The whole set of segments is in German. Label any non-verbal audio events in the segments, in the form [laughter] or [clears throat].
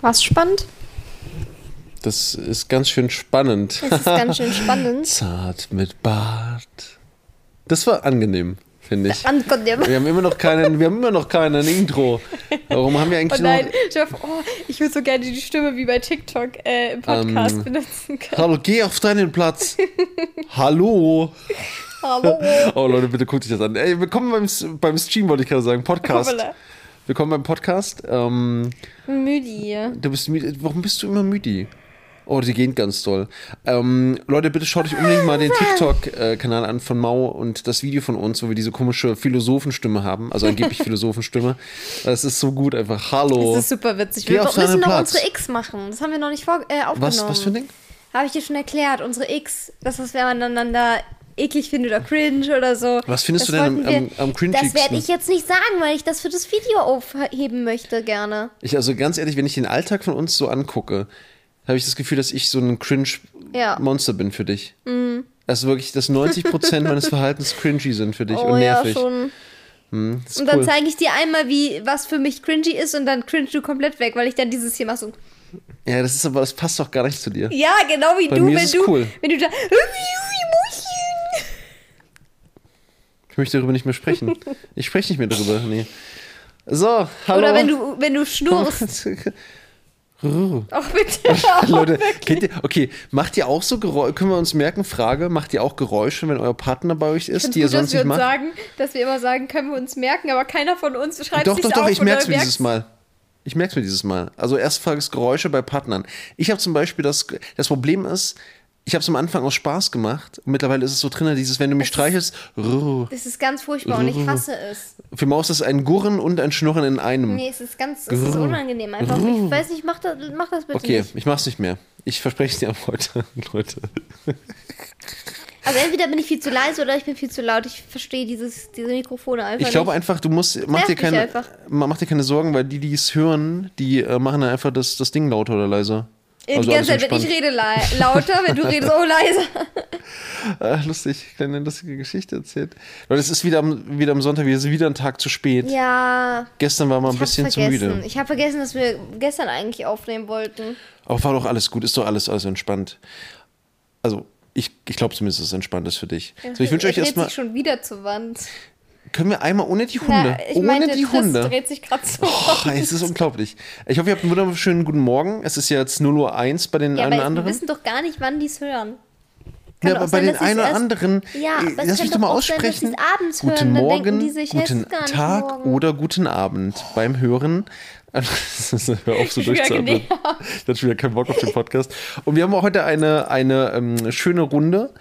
War's spannend? Das ist ganz schön spannend. Das ist ganz schön [laughs] spannend. Zart mit Bart. Das war angenehm, finde ich. Angenehm. Wir haben immer noch keinen, wir haben immer noch keinen Intro. Warum haben wir Oh eigentlich nein, noch. Jeff, oh, ich würde so gerne die Stimme wie bei TikTok äh, im Podcast Ähm, benutzen können. Hallo, geh auf deinen Platz. [laughs] Hallo. Hallo. Oh Leute, bitte guckt euch das an. Ey, willkommen beim, beim Stream, wollte ich gerade sagen. Podcast. Hoppala. Willkommen beim Podcast. Ähm, Müdi. du bist müde. Warum bist du immer müde? Oh, die gehen ganz toll. Ähm, Leute, bitte schaut euch unbedingt mal den TikTok-Kanal an von Mau und das Video von uns, wo wir diese komische Philosophenstimme haben. Also angeblich [laughs] Philosophenstimme. Das ist so gut einfach. Hallo. Das ist super witzig. Geh Wir müssen noch unsere X machen. Das haben wir noch nicht vor, äh, aufgenommen. was, was für ein Ding? Habe ich dir schon erklärt. Unsere X. Das, was wir aneinander eklig finden oder cringe oder so. Was findest das du denn am- am- am Das werde cringigsten? ich jetzt nicht sagen, weil ich das für das Video aufheben möchte gerne. Ich, also ganz ehrlich, wenn ich den Alltag von uns so angucke, habe ich das Gefühl, dass ich so ein Ja. Mhm. Cringe-Monster bin für dich. Also wirklich, dass 90% [laughs] meines Verhaltens cringy sind für dich oh und nervig. ja, schon. Ist Und dann cool. zeige ich dir einmal, wie was für mich cringy ist und dann cringe du komplett weg, weil ich dann dieses hier mache so. Ja, das ist aber, das passt doch gar nicht zu dir. Ja, genau wie Bei du, mir wenn du, cool. wenn du da. Ich möchte darüber nicht mehr sprechen. [laughs] Ich spreche nicht mehr darüber. Nee. So, hallo. Oder wenn du, wenn du schnurrst. [laughs] Auch bitte. Auch Leute, ihr, okay, macht ihr auch so Geräusche, können wir uns merken, Frage, macht ihr auch Geräusche, wenn euer Partner bei euch ist, die ihr gut, sonst dass wir nicht uns macht? sagen, dass wir immer sagen, können wir uns merken, aber keiner von uns schreibt Doch, doch, doch, auf ich merke es mir dieses Mal. Ich merke es mir dieses Mal. Also erst fragst Geräusche bei Partnern. Ich habe zum Beispiel das, das Problem ist, ich habe es am Anfang aus Spaß gemacht und mittlerweile ist es so drin, dieses, wenn du mich streichelst, ruh. Das ist ganz furchtbar und ich hasse es. für Maus ist ein Gurren und ein Schnurren in einem. Nee, es ist ganz, es ist unangenehm einfach. Ich weiß nicht, mach das, mach das bitte Okay, nicht. ich mach's nicht mehr. Ich verspreche es dir ab heute, [laughs] Leute. Also entweder bin ich viel zu leise oder ich bin viel zu laut. Ich verstehe dieses, diese Mikrofone einfach Ich glaube einfach, du musst, mach dir, keine, mach dir keine Sorgen, weil die, die es hören, die äh, machen dann einfach das, das Ding lauter oder leiser. Die Also ganze alles Zeit, wenn ich rede la lauter, wenn du redest, oh leiser. [laughs] Lustig, kleine lustige Geschichte erzählt. Leute, es ist wieder am, wieder am Sonntag, wir sind wieder einen Tag zu spät. Ja, Gestern war mal ein bisschen zu vergessen. müde. Ich habe vergessen, dass wir gestern eigentlich aufnehmen wollten. Aber war doch alles gut, ist doch alles, alles entspannt. Also, ich, ich glaube zumindest, dass es entspannt ist für dich. So, ich wünsche euch erstmal, schon wieder zur Wand. Können wir einmal ohne die Hunde, Na, ohne meinte, die Hunde. dreht sich gerade so. Oh, [laughs] es ist unglaublich. Ich hoffe, ihr habt einen wunderschönen guten Morgen. Es ist jetzt 0 Uhr 1 bei den Ja, einen wir anderen. wissen doch gar nicht, wann die es hören. Kann Ja, aber bei sein, den dass sie's einen oder anderen, Ja, äh, lass mich doch mal sein, aussprechen. hören, guten Morgen, die sich, guten Tag morgen. oder guten Abend beim Hören. [laughs] [laughs] Hör auf, so durchzuatmen. Ich hatte schon wieder keinen Bock auf den Podcast. Und wir haben auch heute eine, eine ähm, schöne Runde.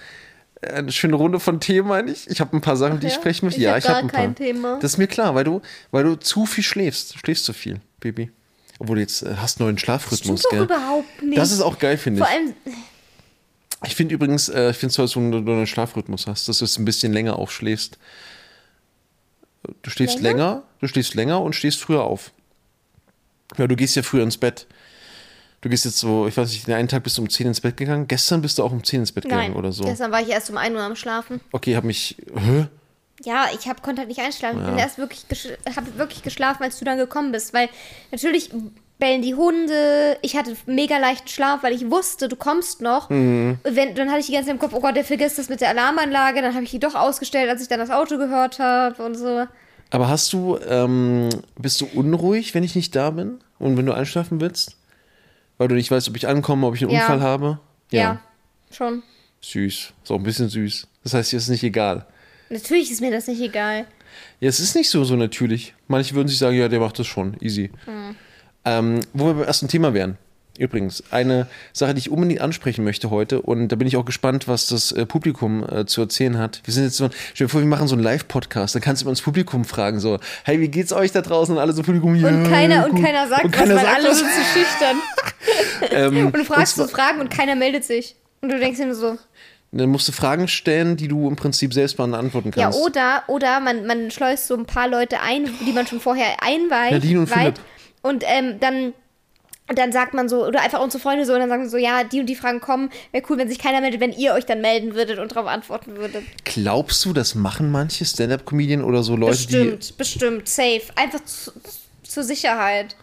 Eine schöne Runde von Themen, meine ich. Ich habe ein paar Sachen, die ich ja? sprechen möchte. Ich ja, hab ich habe ein paar. kein Thema. Das ist mir klar, weil du, weil du zu viel schläfst. Du schläfst zu viel, Baby. Obwohl du jetzt äh, hast neuen Schlafrhythmus, doch gell? überhaupt nicht. Das ist auch geil, finde Vor ich. allem, Ich finde übrigens, äh, ich finde es toll, dass du einen neuen Schlafrhythmus hast, dass du jetzt ein bisschen länger aufschläfst. Du schläfst Länger? länger, du schläfst länger und stehst früher auf. Ja, du gehst ja früher ins Bett. Du gehst jetzt so, ich weiß nicht, den einen Tag bist du um 10 ins Bett gegangen. Gestern bist du auch um 10 ins Bett nein, gegangen oder so. gestern war ich erst um 1 Uhr am Schlafen. Okay, hab mich. Hä? Ja, ich hab, konnte halt nicht einschlafen. Ich bin Ja. erst wirklich, hab wirklich geschlafen, als du dann gekommen bist. Weil natürlich bellen die Hunde. Ich hatte mega leichten Schlaf, weil ich wusste, du kommst noch. Mhm. Wenn, dann hatte ich die ganze Zeit im Kopf, oh Gott, der vergisst das mit der Alarmanlage. Dann habe ich die doch ausgestellt, als ich dann das Auto gehört habe und so. Aber hast du, ähm, bist du unruhig, wenn ich nicht da bin? Und wenn du einschlafen willst? Weil du nicht weißt, ob ich ankomme, ob ich einen Ja. Unfall habe? Ja, schon. Süß. Ist auch ein bisschen süß. Das heißt, dir ist nicht egal. Natürlich ist mir das nicht egal. Ja, es ist nicht so, so natürlich. Manche würden sich sagen, ja, der macht das schon. Easy. Ähm, wo wir beim ersten Thema wären. Übrigens, eine Sache, die ich unbedingt ansprechen möchte heute, und da bin ich auch gespannt, was das äh, Publikum äh, zu erzählen hat. Wir sind jetzt so, stell dir vor, wir machen so einen Live-Podcast, dann kannst du immer ins Publikum fragen, so, hey, wie geht's euch da draußen? Und alle so Publikum, ja, Und keiner, und keiner sagt und was, keiner weil sagt alle was. sind zu schüchtern. [laughs] Ähm, Und du fragst und so Fragen und keiner meldet sich. Und du denkst dir nur so, Dann musst du Fragen stellen, die du im Prinzip selbst beantworten ja, kannst. oder, oder man, man schleust so ein paar Leute ein, die man schon vorher einweiht. Nadine und. Philipp. Und ähm, dann, dann sagt man so, oder einfach unsere Freunde so, und dann sagen wir so, ja, die und die Fragen kommen. Wäre cool, wenn sich keiner meldet, wenn ihr euch dann melden würdet und darauf antworten würdet. Glaubst du, das machen manche Stand-Up-Comedien oder so Leute, bestimmt, bestimmt, safe. Einfach zu, zur Sicherheit.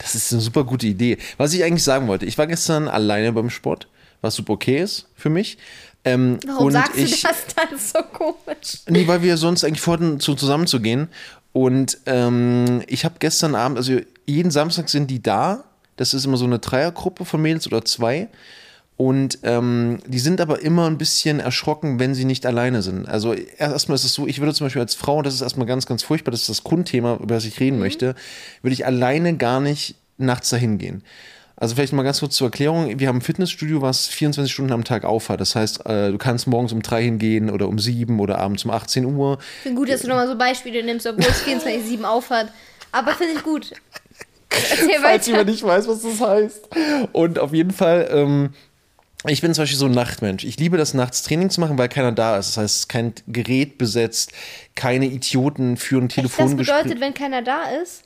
Das ist eine super gute Idee. Was ich eigentlich sagen wollte, ich war gestern alleine beim Sport, was super okay ist für mich. Ähm, Warum sagst ich, du das dann so komisch? Nee, weil wir sonst eigentlich vorhatten, zu, zusammen zu gehen. Und ähm, ich habe gestern Abend, also jeden Samstag sind die da. Das ist immer so eine Dreiergruppe von Mädels oder zwei. Und ähm, die sind aber immer ein bisschen erschrocken, wenn sie nicht alleine sind. Also erstmal ist es so, ich würde zum Beispiel als Frau, und das ist erstmal ganz, ganz furchtbar, das ist das Grundthema, über das ich reden möchte, würde ich alleine gar nicht nachts dahin gehen. Also vielleicht mal ganz kurz zur Erklärung. Wir haben ein Fitnessstudio, was 24 Stunden am Tag aufhat. Das heißt, äh, du kannst morgens um drei hingehen oder um sieben oder abends um 18 Uhr. Ich finde gut, dass du nochmal so Beispiele nimmst, obwohl es 24-7 aufhat. Aber finde ich gut. [laughs] Falls jemand nicht weiß, was das heißt. Und auf jeden Fall, ähm, ich bin zum Beispiel so ein Nachtmensch. Ich liebe das nachts Training zu machen, weil keiner da ist. Das heißt, es ist kein Gerät besetzt, keine Idioten führen Echt, das Telefongespräche. bedeutet, wenn keiner da ist?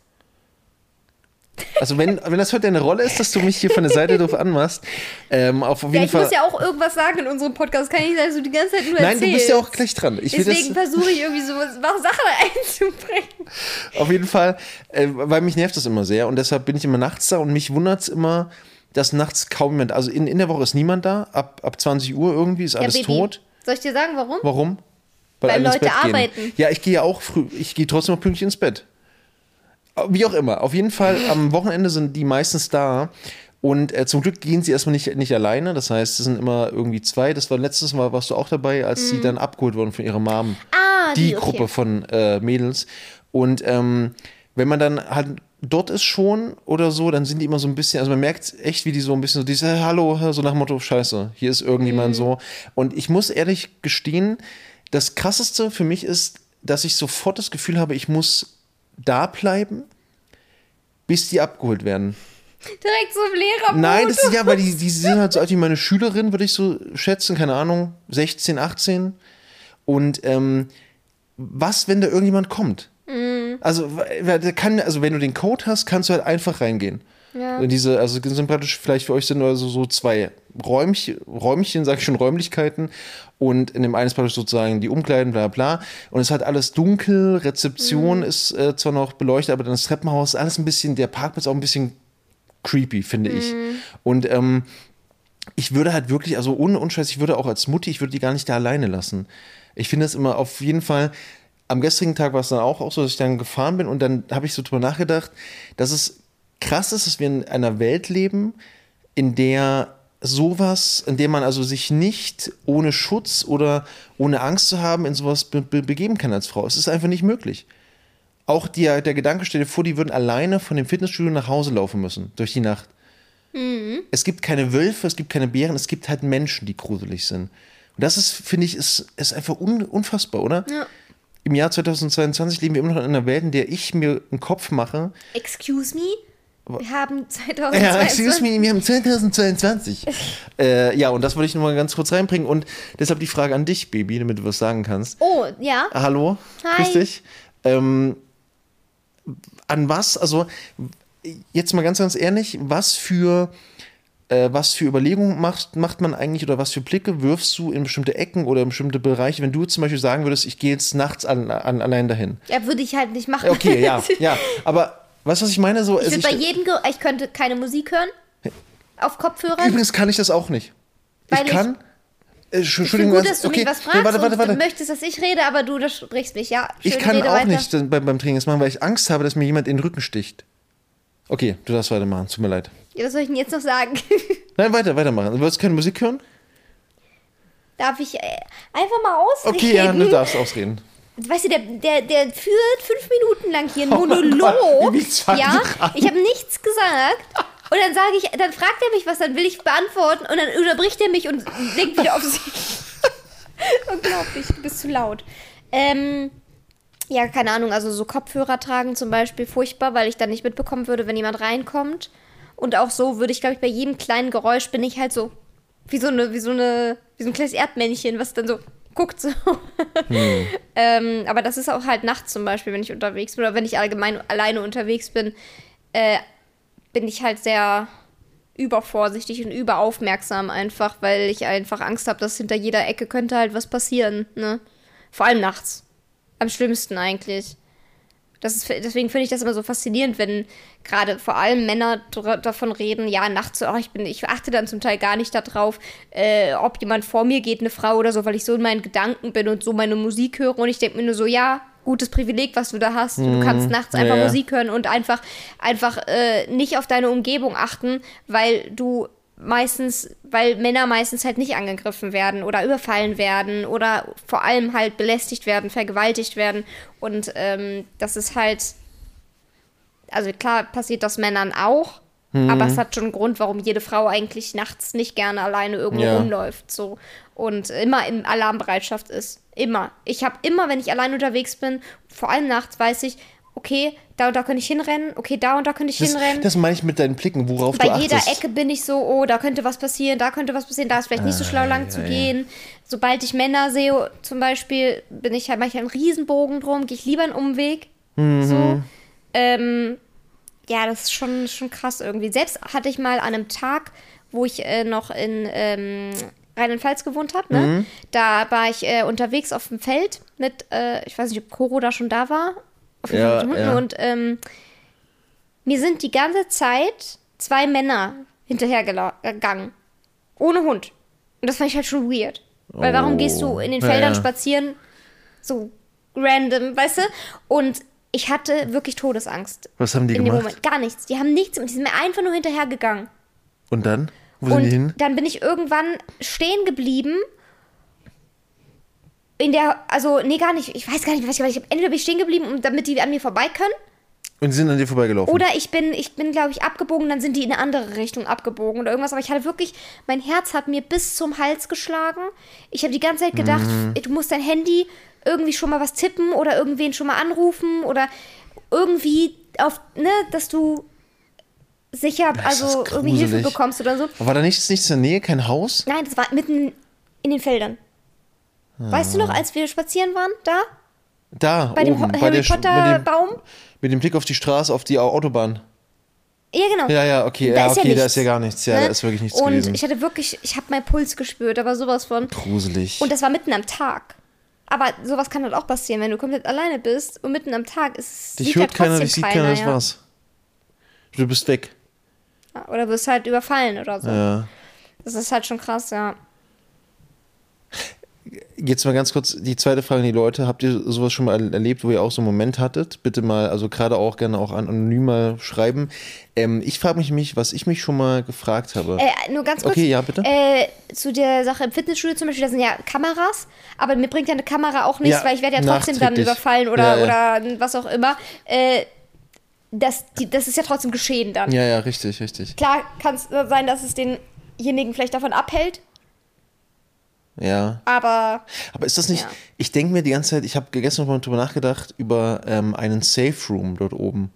Also wenn, wenn das heute deine Rolle ist, dass du mich hier von der Seite drauf anmachst, ähm, auf, jeden Ja, ich Fall. muss ja auch irgendwas sagen in unserem Podcast. Kann nicht sein, dass du die ganze Zeit nur Nein, erzählst. du bist ja auch gleich dran. Ich Deswegen versuche ich irgendwie so Sachen [laughs] einzubringen. Auf jeden Fall, äh, weil mich nervt das immer sehr und deshalb bin ich immer nachts da und mich wundert es immer, dass nachts kaum jemand, also in, in der Woche ist niemand da, ab, ab 20 Uhr irgendwie ist alles ja, tot. Soll ich dir sagen, warum? Warum? Weil ins Leute Bett gehen. arbeiten. Ja, ich gehe ja auch früh, ich gehe trotzdem noch pünktlich ins Bett. Wie auch immer. Auf jeden Fall, am Wochenende sind die meistens da. Und äh, zum Glück gehen sie erstmal nicht, nicht alleine. Das heißt, es sind immer irgendwie zwei. Das war letztes Mal, warst du auch dabei, als sie dann abgeholt wurden von ihrer Mom. Mhm. Ah, die die, okay. Gruppe von äh, Mädels. Und ähm, wenn man dann halt dort ist schon oder so, dann sind die immer so ein bisschen, also man merkt echt, wie die so ein bisschen so dieses hey, Hallo, so nach dem Motto, scheiße, hier ist irgendjemand Mhm. so. Und ich muss ehrlich gestehen, das krasseste für mich ist, dass ich sofort das Gefühl habe, ich muss da bleiben, bis die abgeholt werden. Direkt so im Lehrer. Nein, das ist ja, weil die, die sind halt so alt wie meine Schülerin, würde ich so schätzen, keine Ahnung, 16, 18. Und ähm, was, wenn da irgendjemand kommt? Also, weil der kann, also wenn du den Code hast, kannst du halt einfach reingehen. Ja. Diese, also sind praktisch, vielleicht für euch sind also so zwei Räumchen, Räumchen, sag ich schon, Räumlichkeiten. Und in dem einen ist praktisch sozusagen die Umkleiden, bla bla. Und es hat alles dunkel, Rezeption ist äh, zwar noch beleuchtet, aber dann das Treppenhaus, alles ein bisschen, der Parkplatz auch ein bisschen creepy, finde ich. Und ähm, ich würde halt wirklich, also ohne Unscheiß, ich würde auch als Mutti, ich würde die gar nicht da alleine lassen. Ich finde das immer auf jeden Fall, am gestrigen Tag war es dann auch, auch so, dass ich dann gefahren bin und dann habe ich so drüber nachgedacht, dass es krass ist, dass wir in einer Welt leben, in der sowas, in der man also sich nicht ohne Schutz oder ohne Angst zu haben in sowas be be begeben kann als Frau. Es ist einfach nicht möglich. Auch die, der Gedanke, stell dir vor, die würden alleine von dem Fitnessstudio nach Hause laufen müssen, durch die Nacht. Es gibt keine Wölfe, es gibt keine Bären, es gibt halt Menschen, die gruselig sind. Und das ist, finde ich, ist, ist einfach un, unfassbar, oder? Ja. Im Jahr 2022 leben wir immer noch in einer Welt, in der ich mir einen Kopf mache. Excuse me? Wir haben [laughs] Ja, 2022. excuse me, wir haben 2022. [laughs] äh, ja, und das wollte ich nur mal ganz kurz reinbringen. Und deshalb die Frage an dich, Baby, damit du was sagen kannst. Oh, ja. Hallo, Hi. grüß dich. Ähm, an was, also jetzt mal ganz, ganz ehrlich, was für, äh, was für Überlegungen macht, macht man eigentlich oder was für Blicke wirfst du in bestimmte Ecken oder in bestimmte Bereiche, wenn du zum Beispiel sagen würdest, ich gehe jetzt nachts an, an, allein dahin? Ja, würde ich halt nicht machen. Okay, ja, [laughs] ja, aber weißt du, was ich meine? So, Ich also würde bei jedem, Ge ich könnte keine Musik hören. Auf Kopfhörern. Übrigens kann ich das auch nicht. Weil ich ich- kann. Äh, Ich Entschuldigung, gut, ganz- dass du okay. mich was Nee, fragst warte, warte, warte. du möchtest, dass ich rede, aber du unterbrichst mich. Ja, Ich kann auch weiter. nicht beim, beim Training das machen, weil ich Angst habe, dass mir jemand in den Rücken sticht. Okay, du darfst weitermachen. Tut mir leid. Ja, was soll ich denn jetzt noch sagen? [laughs] Nein, weiter, weitermachen. Du wolltest keine Musik hören? Darf ich äh, einfach mal ausreden? Okay, ja, du darfst ausreden. Weißt du, der, der, der führt fünf Minuten lang hier einen Oh mein Monolog. Gott, ja, ich habe nichts gesagt. Und dann sage ich, dann fragt er mich was, dann will ich beantworten und dann unterbricht er mich und legt wieder auf sich. [laughs] Unglaublich, du bist zu laut. Ähm, ja, keine Ahnung, also so Kopfhörer tragen zum Beispiel furchtbar, weil ich dann nicht mitbekommen würde, wenn jemand reinkommt. Und auch so würde ich, glaube ich, bei jedem kleinen Geräusch bin ich halt so wie so eine, wie so eine, wie so ein kleines Erdmännchen, was dann so guckt so. [laughs] ähm, aber das ist auch halt nachts zum Beispiel, wenn ich unterwegs bin oder wenn ich allgemein alleine unterwegs bin, äh, bin ich halt sehr übervorsichtig und überaufmerksam einfach, weil ich einfach Angst habe, dass hinter jeder Ecke könnte halt was passieren, ne? Vor allem nachts. Am schlimmsten eigentlich. Das ist, deswegen finde ich das immer so faszinierend, wenn gerade vor allem Männer davon reden, ja, nachts oh, ich bin, ich achte dann zum Teil gar nicht darauf, äh, ob jemand vor mir geht, eine Frau oder so, weil ich so in meinen Gedanken bin und so meine Musik höre und ich denke mir nur so, ja, gutes Privileg, was du da hast. Du kannst nachts einfach Mhm. ja. Musik hören und einfach, einfach äh, nicht auf deine Umgebung achten, weil du meistens, weil Männer meistens halt nicht angegriffen werden oder überfallen werden oder vor allem halt belästigt werden, vergewaltigt werden. Und ähm, das ist halt, also klar passiert das Männern auch, Mhm. aber es hat schon einen Grund, warum jede Frau eigentlich nachts nicht gerne alleine irgendwo Ja. rumläuft. So. Und immer in Alarmbereitschaft ist. Immer. Ich habe immer, wenn ich allein unterwegs bin, vor allem nachts, weiß ich, okay, da und da könnte ich hinrennen, okay, da und da könnte ich Das, hinrennen. das meine ich mit deinen Blicken, worauf du Bei jeder. Ecke bin ich so, oh, da könnte was passieren, da könnte was passieren, da ist vielleicht nicht so schlau lang zu gehen. Sobald ich Männer sehe, zum Beispiel, bin ich halt manchmal einen Riesenbogen drum, gehe ich lieber einen Umweg. Mhm. So. Ähm, ja, das ist schon, schon krass irgendwie. Selbst hatte ich mal an einem Tag, wo ich äh, noch in ähm, Rheinland-Pfalz gewohnt habe, ne? Mhm. Da war ich äh, unterwegs auf dem Feld mit, äh, ich weiß nicht, ob Koro da schon da war. Auf Ja, Hunden. ja. Und ähm, mir sind die ganze Zeit zwei Männer hinterhergegangen. Ohne Hund. Und das fand ich halt schon weird. Weil warum Oh. gehst du in den Ja, Feldern ja. spazieren? So random, weißt du? Und ich hatte wirklich Todesangst. Was haben die in dem gemacht? Moment. Gar nichts. Die haben nichts, die sind mir einfach nur hinterhergegangen. Und dann? Wo sind Und die hin? dann bin ich irgendwann stehen geblieben. In der, also, nee, gar nicht. Ich weiß gar nicht, was ich, was ich hab. Entweder bin ich stehen geblieben, um- damit die an mir vorbei können. Und die sind an dir vorbeigelaufen. Oder ich bin, ich bin, glaube ich, abgebogen, dann sind die in eine andere Richtung abgebogen oder irgendwas. Aber ich hatte wirklich, mein Herz hat mir bis zum Hals geschlagen. Ich habe die ganze Zeit gedacht, Mhm. du musst dein Handy irgendwie schon mal was tippen oder irgendwen schon mal anrufen oder irgendwie auf, ne, dass du sicher, Das also irgendwie Hilfe bekommst oder so. Aber war da nichts, nichts in der Nähe, kein Haus? Nein, das war mitten in den Feldern. Weißt du noch, als wir spazieren waren, da? Da, Bei dem oben, Ho- bei Harry Potter mit dem, Baum? mit dem Blick auf die Straße, auf die Autobahn. Ja, genau. Ja, ja, okay, Da ja, ist ja okay, da nichts, ist ja gar nichts. Ja, ne? da ist wirklich nichts Und gewesen. ich hatte wirklich, ich habe meinen Puls gespürt, aber sowas von. Gruselig. Und das war mitten am Tag. Aber sowas kann halt auch passieren, wenn du komplett alleine bist und mitten am Tag ist dich sieht hört halt keiner, dich sieht keiner, das ja. war's. Du bist weg. Oder wirst halt überfallen oder so. Ja. Das ist halt schon krass, ja. Jetzt mal ganz kurz die zweite Frage an die Leute. Habt ihr sowas schon mal erlebt, wo ihr auch so einen Moment hattet? Bitte mal, also gerade auch gerne auch an- anonym mal schreiben. Ähm, ich frage mich, mich, was ich mich schon mal gefragt habe. Äh, nur ganz kurz. Okay, ja, bitte. Äh, zu der Sache im Fitnessstudio zum Beispiel, da sind ja Kameras, aber mir bringt ja eine Kamera auch nichts, Ja, weil ich werde ja trotzdem dann überfallen oder, Ja, oder was auch immer. Äh, das, die, das ist ja trotzdem geschehen dann. ja, ja, richtig, richtig. Klar kann es sein, dass es denjenigen vielleicht davon abhält, Ja. aber Aber ist das nicht, Ja. ich denke mir die ganze Zeit, ich habe gestern noch mal drüber nachgedacht, über ähm, einen Safe Room dort oben.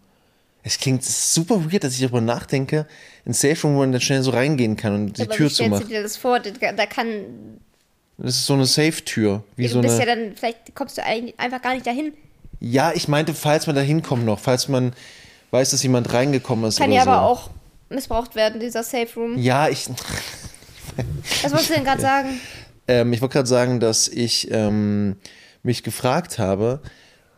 Es klingt super weird, dass ich darüber nachdenke, ein Safe Room, wo man dann schnell so reingehen kann und die aber Tür stellst du zumacht. dir das vor? Da, kann. Das ist so eine Safe-Tür. Wie du so bist eine, ja dann, vielleicht kommst du einfach gar nicht dahin. ja, ich meinte, falls man da hinkommt noch, falls man weiß, dass jemand reingekommen ist Kann ja so. aber auch missbraucht werden, dieser Safe Room. Ja, ich, Was wolltest du denn [laughs] gerade sagen? Ähm, ich wollte gerade sagen, dass ich ähm, mich gefragt habe,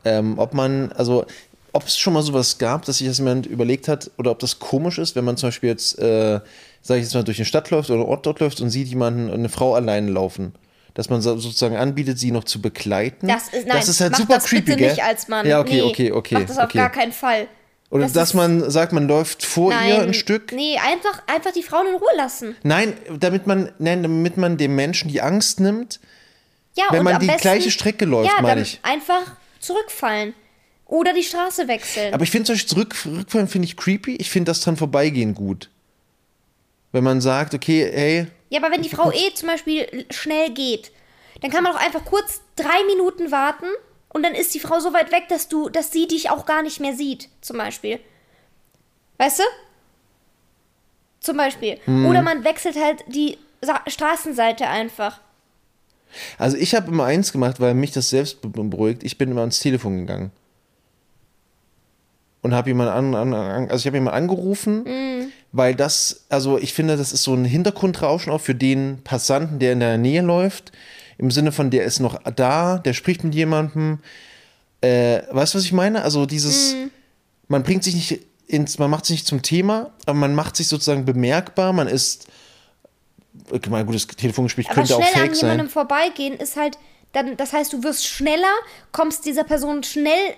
ähm, ob man, also ob es schon mal sowas gab, dass sich das jemand überlegt hat oder ob das komisch ist, wenn man zum Beispiel jetzt, äh, sage ich jetzt mal, durch eine Stadt läuft oder einen Ort dort läuft und sieht jemanden, eine Frau alleine laufen. Dass man so- sozusagen anbietet, sie noch zu begleiten. Das ist, nein, das ist halt super das creepy, bitte gell? nicht als Mann. Ja, okay, nee, okay, okay. Mach das auf okay. gar keinen Fall. Oder das dass man sagt, man läuft vor Nein, ihr ein Stück. Nee, einfach, einfach die Frauen in Ruhe lassen. Nein, damit man, nein, damit man dem Menschen die Angst nimmt, Ja, Wenn man die besten, gleiche Strecke läuft, ja, meine ich. einfach zurückfallen. Oder die Straße wechseln. Aber ich finde zum Beispiel zurück, zurückfahren finde ich creepy. Ich finde das dran vorbeigehen gut. Wenn man sagt, okay, hey, ja, aber wenn die Frau eh zum Beispiel schnell geht, dann kann man doch einfach kurz drei Minuten warten und dann ist die Frau so weit weg, dass du, dass sie dich auch gar nicht mehr sieht, zum Beispiel. Weißt du? Zum Beispiel. Mhm. Oder man wechselt halt die Sa Straßenseite einfach. also ich habe immer eins gemacht, weil mich das selbst be- beruhigt. Ich bin immer ans Telefon gegangen. Und habe jemanden an, an, an, also ich habe jemanden angerufen, Mhm. weil das, also ich finde, das ist so ein Hintergrundrauschen auch für den Passanten, der in der Nähe läuft. Im Sinne von, der ist noch da, der spricht mit jemandem. Äh, weißt du, was ich meine? Also dieses, Mhm. man bringt sich nicht ins, man macht sich nicht zum Thema, aber man macht sich sozusagen bemerkbar, man ist, okay, mal gutes Telefongespräch Aber könnte auch schnell an fake jemandem sein. vorbeigehen ist halt, dann, das heißt, du wirst schneller, kommst dieser Person schnell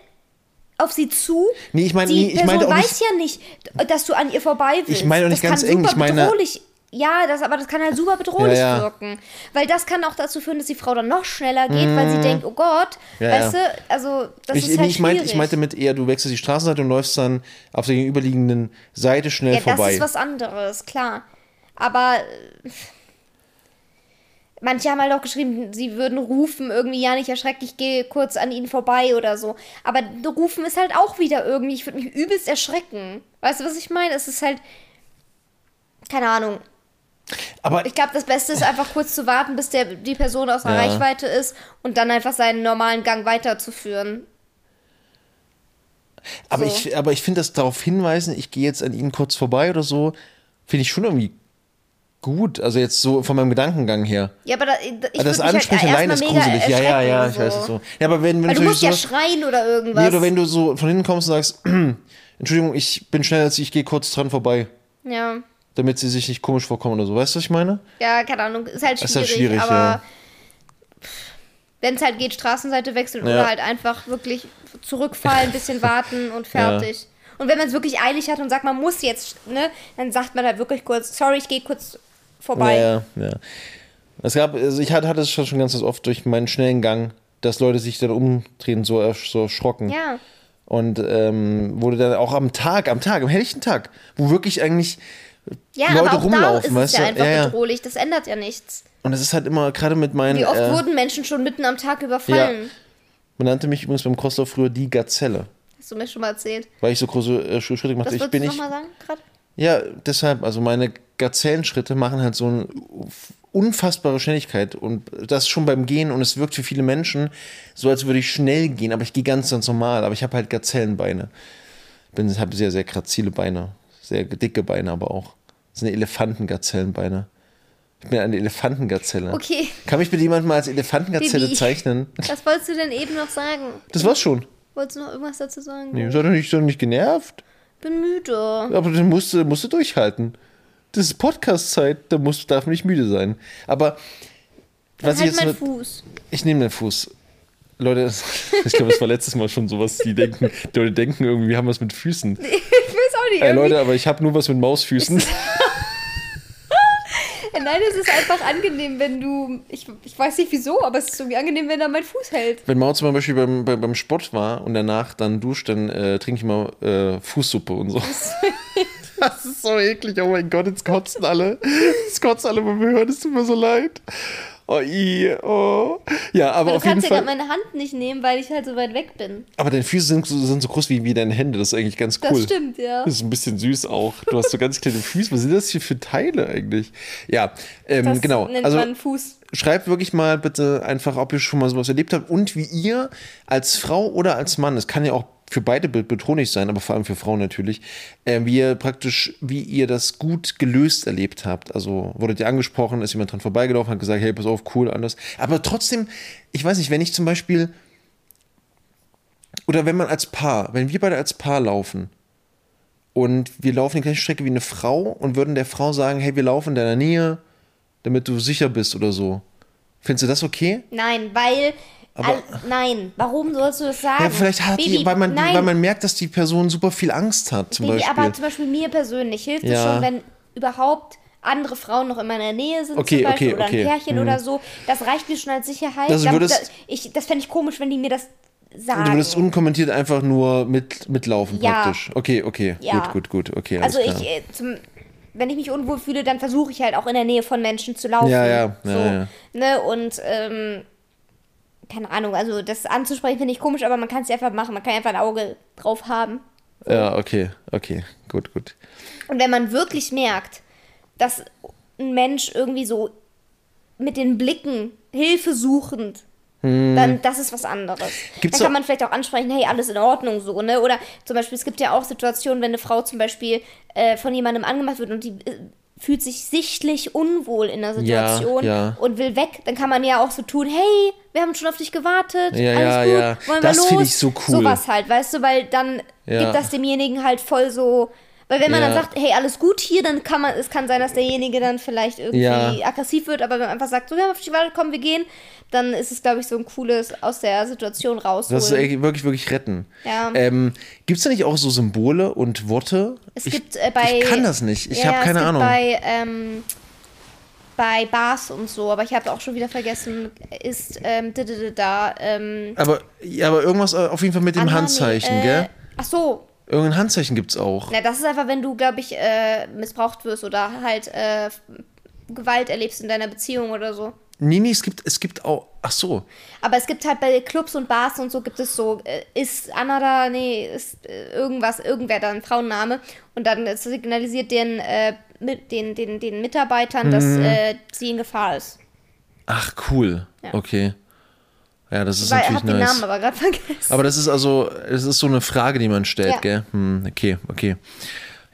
auf sie zu. Nee, ich meine- die nee, ich Person meinte auch weiß ja nicht, dass du an ihr vorbei willst. Ich meine auch nicht das ganz eng, ich meine- bedrohlich. Ja, das, aber das kann halt super bedrohlich Ja, ja. wirken. Weil das kann auch dazu führen, dass die Frau dann noch schneller geht, weil sie denkt, oh Gott, Mhm. Ja, weißt ja. du, also das Ich, ist halt ich, meinte, ich meinte mit eher, du wechselst die Straßenseite und läufst dann auf der gegenüberliegenden Seite schnell ja, vorbei. das ist was anderes, klar. Aber manche haben halt auch geschrieben, sie würden rufen, irgendwie, ja, nicht erschrecken, ich gehe kurz an ihnen vorbei oder so. Aber rufen ist halt auch wieder irgendwie, ich würde mich übelst erschrecken. Weißt du, was ich meine? Es ist halt, keine Ahnung. Aber Ich glaube, das Beste ist einfach kurz zu warten, bis der, die Person aus der Ja. Reichweite ist und dann einfach seinen normalen Gang weiterzuführen. Aber So. ich, aber ich finde das darauf hinweisen, ich gehe jetzt an ihnen kurz vorbei oder so, finde ich schon irgendwie gut. Also jetzt so von meinem Gedankengang her. Ja, aber da, ich Aber würd das mich halt Ansprechen allein ist gruselig. Ja, ja, ja, ich erschrecken, weiß es so. Ja, aber wenn, wenn Weil du musst ja so, schreien oder irgendwas. nee, oder wenn du so von hinten kommst und sagst, [clears throat] Entschuldigung, ich bin schneller als Sie, ich gehe kurz dran vorbei, ja. Damit sie sich nicht komisch vorkommen oder so. Weißt du, was ich meine? Ja, keine Ahnung, ist halt schwierig, Ist halt schwierig, aber ja. wenn es halt geht, Straßenseite wechseln Ja. oder halt einfach wirklich zurückfallen, ein [laughs] bisschen warten und fertig. Und wenn man es wirklich eilig hat und sagt, man muss jetzt, ne, dann sagt man halt wirklich kurz, sorry, ich gehe kurz vorbei. Ja, ja. Es gab, also ich hatte, hatte es schon schon ganz oft durch meinen schnellen Gang, dass Leute sich dann umdrehen, so, ersch- so erschrocken. Ja. Und ähm, wurde dann auch am Tag, am Tag, am helllichten Tag, wo wirklich eigentlich Ja, Leute aber auch rumlaufen, da ist es weißt ja du? einfach Ja, ja. bedrohlich, das ändert ja nichts. Und es ist halt immer, gerade mit meinen. Wie oft äh, wurden Menschen schon mitten am Tag überfallen? man nannte mich übrigens beim Crosslauf früher die Gazelle, Hast du mir schon mal erzählt. weil ich so große äh, Schritte gemacht Das habe. Ich würdest bin nochmal sagen, gerade? Ja, deshalb, also meine Gazellenschritte machen halt so eine unfassbare Schnelligkeit und das schon beim Gehen und es wirkt für viele Menschen so, als würde ich schnell gehen, aber ich gehe ganz, ganz normal, aber ich habe halt Gazellenbeine. Bin, habe sehr, sehr grazile Beine, sehr dicke Beine aber auch. Das sind Elefantengazellenbeine. Ich bin eine Elefantengazelle. Okay. Kann mich bitte jemand mal als Elefantengazelle Bibi. zeichnen? Was wolltest du denn eben noch sagen? Das war's schon. Wolltest du noch irgendwas dazu sagen? Nee, seid doch nicht, doch nicht genervt. Bin müde. Aber dann musst du, musst du durchhalten. Das ist Podcast-Zeit, da musst, darf man nicht müde sein. Aber was halt ich jetzt mein mit, Fuß. ich nehme den Fuß. Leute, [laughs] ich glaube, es war letztes Mal schon sowas, die denken, die Leute denken irgendwie, wir haben was mit Füßen. Nicht. Ey, irgendwie- Leute, aber ich habe nur was mit Mausfüßen. [laughs] Nein, es ist einfach angenehm, wenn du. Ich, ich weiß nicht wieso, aber es ist irgendwie angenehm, wenn er meinen Fuß hält. Wenn Mao zum Beispiel beim, beim, beim Sport war und danach dann duscht, dann äh, trinke ich mal äh, Fußsuppe und so. [laughs] Das ist so eklig, oh mein Gott, jetzt kotzen alle. Jetzt kotzen alle beim Hören, es tut mir so leid. Oh, i, oh. Ja, aber Aber du auf jeden kannst ja Fall. gerade meine Hand nicht nehmen, weil ich halt so weit weg bin. Aber deine Füße sind so, sind so groß wie, wie deine Hände, das ist eigentlich ganz cool. Das stimmt, ja. Das ist ein bisschen süß auch. Du hast so ganz kleine Füße. Was sind das hier für Teile eigentlich? Ja, ähm, Das genau. nennt Also man Fuß. schreibt wirklich mal bitte einfach, ob ihr schon mal sowas erlebt habt und wie ihr als Frau oder als Mann, es kann ja auch für beide be- bedrohlich sein, aber vor allem für Frauen natürlich, äh, wie ihr praktisch, wie ihr das gut gelöst erlebt habt. Also wurdet ihr angesprochen, ist jemand dran vorbeigelaufen, hat gesagt, hey, pass auf, cool, anders. Aber trotzdem, ich weiß nicht, wenn ich zum Beispiel, oder wenn man als Paar, wenn wir beide als Paar laufen und wir laufen die gleiche Strecke wie eine Frau und würden der Frau sagen, hey, wir laufen in deiner Nähe, damit du sicher bist oder so. Findest du das okay? Nein, weil. Aber- nein, warum sollst du das sagen? Ja, vielleicht hat Baby, die, weil man, nein, weil man merkt, dass die Person super viel Angst hat, zum Baby, Beispiel. aber zum Beispiel mir persönlich hilft es Ja. schon, wenn überhaupt andere Frauen noch in meiner Nähe sind Okay, zum Beispiel okay, oder okay. ein Pärchen Mhm. oder so. Das reicht mir schon als Sicherheit. Also würdest- das, ich, das fände ich komisch, wenn die mir das sagen. du würdest unkommentiert einfach nur mit, mitlaufen Ja. praktisch. Okay, okay. Ja. Gut, gut, gut. Okay, also klar. ich, äh, zum, wenn ich mich unwohl fühle, dann versuche ich halt auch in der Nähe von Menschen zu laufen. Ja, ja, so, ja, ja. Ne? Und ähm, keine Ahnung, also das anzusprechen finde ich komisch, aber man kann es ja einfach machen. Man kann einfach ein Auge drauf haben. ja, okay, okay. Gut, gut. Und wenn man wirklich merkt, dass ein Mensch irgendwie so mit den Blicken hilfesuchend, dann das ist was anderes. Hm. Gibt's dann kann man vielleicht auch ansprechen, hey, alles in Ordnung so, ne? Oder zum Beispiel, es gibt ja auch Situationen, wenn eine Frau zum Beispiel äh, von jemandem angemacht wird und die äh, fühlt sich sichtlich unwohl in der Situation ja. und will weg, dann kann man ja auch so tun, hey, wir haben schon auf dich gewartet, Ja, alles ja, gut, ja. wollen Das wir los? find ich so cool. Sowas halt, weißt du, weil dann Ja. gibt das demjenigen halt voll so, weil wenn man Ja. dann sagt, hey, alles gut hier, dann kann man, es kann sein, dass derjenige dann vielleicht irgendwie Ja. aggressiv wird, aber wenn man einfach sagt, so, wir haben auf dich gewartet, komm, wir gehen, dann ist es, glaube ich, so ein cooles aus der Situation rausholen. Das ist wirklich, wirklich retten. Ja. Ähm, gibt es da nicht auch so Symbole und Worte? Es ich, gibt äh, bei. ich kann das nicht. Ich Ja, habe es keine gibt Ahnung. Bei, ähm, bei Bars und so, aber ich habe auch schon wieder vergessen, ist ähm, da, da, da, ähm, aber, ja, aber irgendwas äh, auf jeden Fall mit dem Anna, nee, Handzeichen, äh, gell? Ach so. Irgendein Handzeichen gibt es auch. Na, das ist einfach, wenn du, glaube ich, äh, missbraucht wirst oder halt äh, Gewalt erlebst in deiner Beziehung oder so. Nee, nee, es gibt, es gibt auch. Ach so. Aber es gibt halt bei Clubs und Bars und so gibt es so, äh, ist Anna da, nee, ist äh, irgendwas, irgendwer da ein Frauenname und dann signalisiert den, äh, mit, den, den, den Mitarbeitern, dass äh, sie in Gefahr ist. Ach, cool. Ja. Okay. Ja, das ist Weil, natürlich nice. Namen aber gerade vergessen. Aber das ist also, es ist so eine Frage, die man stellt, Ja. gell? Hm, okay, okay.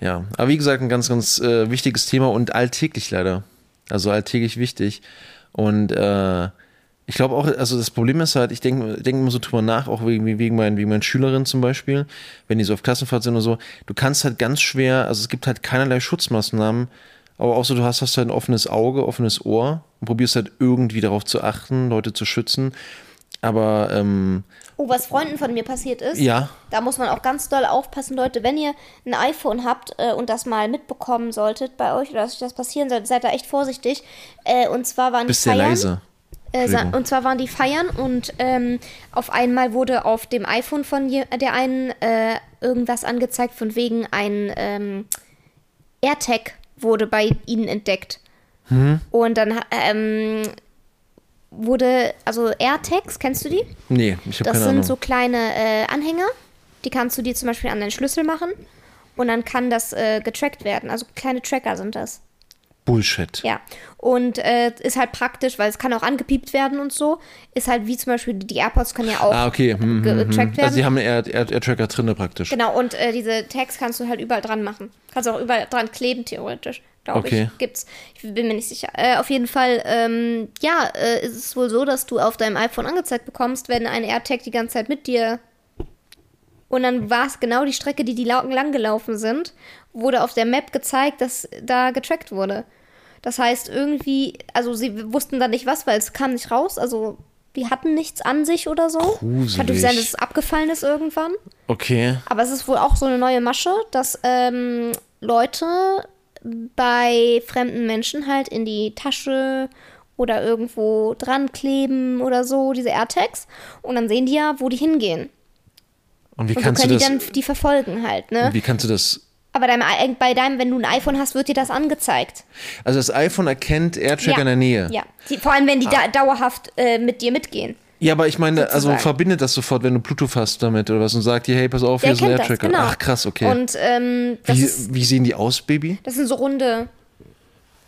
Ja, aber wie gesagt, ein ganz, ganz äh, wichtiges Thema und alltäglich leider. Also alltäglich wichtig. Und äh, ich glaube auch, also das Problem ist halt, ich denke denk immer so drüber nach, auch wegen, wegen, meinen, wegen meinen Schülerinnen zum Beispiel, wenn die so auf Klassenfahrt sind oder so, du kannst halt ganz schwer, also es gibt halt keinerlei Schutzmaßnahmen, aber auch so, du hast, hast halt ein offenes Auge, offenes Ohr und probierst halt irgendwie darauf zu achten, Leute zu schützen. Aber ähm, Oh, was Freunden von mir passiert ist, ja, da muss man auch ganz doll aufpassen, Leute, wenn ihr ein iPhone habt äh, und das mal mitbekommen solltet bei euch oder dass euch das passieren sollte, seid da echt vorsichtig. Äh, und zwar waren bist die Feiern. leise. Äh, und zwar waren die Feiern und ähm, auf einmal wurde auf dem iPhone von der einen äh, irgendwas angezeigt, von wegen ein ähm, AirTag wurde bei ihnen entdeckt. Mhm. Und dann ähm, wurde, also AirTags, kennst du die? Nee, ich habe Das keine sind Ahnung. so kleine äh, Anhänger, die kannst du dir zum Beispiel an deinen Schlüssel machen und dann kann das äh, getrackt werden. Also kleine Tracker sind das. Bullshit. Ja, und äh, ist halt praktisch, weil es kann auch angepiept werden und so. Ist halt wie zum Beispiel die AirPods können ja auch Ah, okay. Hm, hm, getrackt hm. werden. Also sie haben einen Air- Air- Air-Tracker drinne praktisch. Genau, und äh, diese Tags kannst du halt überall dran machen. Kannst auch überall dran kleben, theoretisch. Glaube Okay. ich. Gibt's. Ich bin mir nicht sicher. Äh, auf jeden Fall, ähm, ja, äh, ist es wohl so, dass du auf deinem iPhone angezeigt bekommst, wenn ein AirTag die ganze Zeit mit dir. Und dann war es genau die Strecke, die die lau- lang gelaufen sind, wurde auf der Map gezeigt, dass da getrackt wurde. Das heißt, irgendwie, also sie wussten da nicht was, weil es kam nicht raus. Also, die hatten nichts an sich oder so. Gruselig. natürlich sein, dass es abgefallen ist irgendwann. Okay. Aber es ist wohl auch so eine neue Masche, dass ähm, Leute bei fremden Menschen halt in die Tasche oder irgendwo dran kleben oder so, diese AirTags. Und dann sehen die ja, wo die hingehen. Und wie Und so kannst du können das? die dann die verfolgen halt, ne? Wie kannst du das? Aber deinem, I- bei deinem, wenn du ein iPhone hast, wird dir das angezeigt. Also das iPhone erkennt AirTracker ja. in der Nähe. Ja. Die, vor allem, wenn die da dauerhaft äh, mit dir mitgehen. Ja, aber ich meine, also Sozusagen. verbindet das sofort, wenn du Bluetooth hast damit oder was und sagt dir, hey, pass auf, Der hier ist ein das, AirTracker. genau. Ach krass, okay. Und ähm, das, ist, wie, wie sehen die aus, Baby? das sind so runde. Du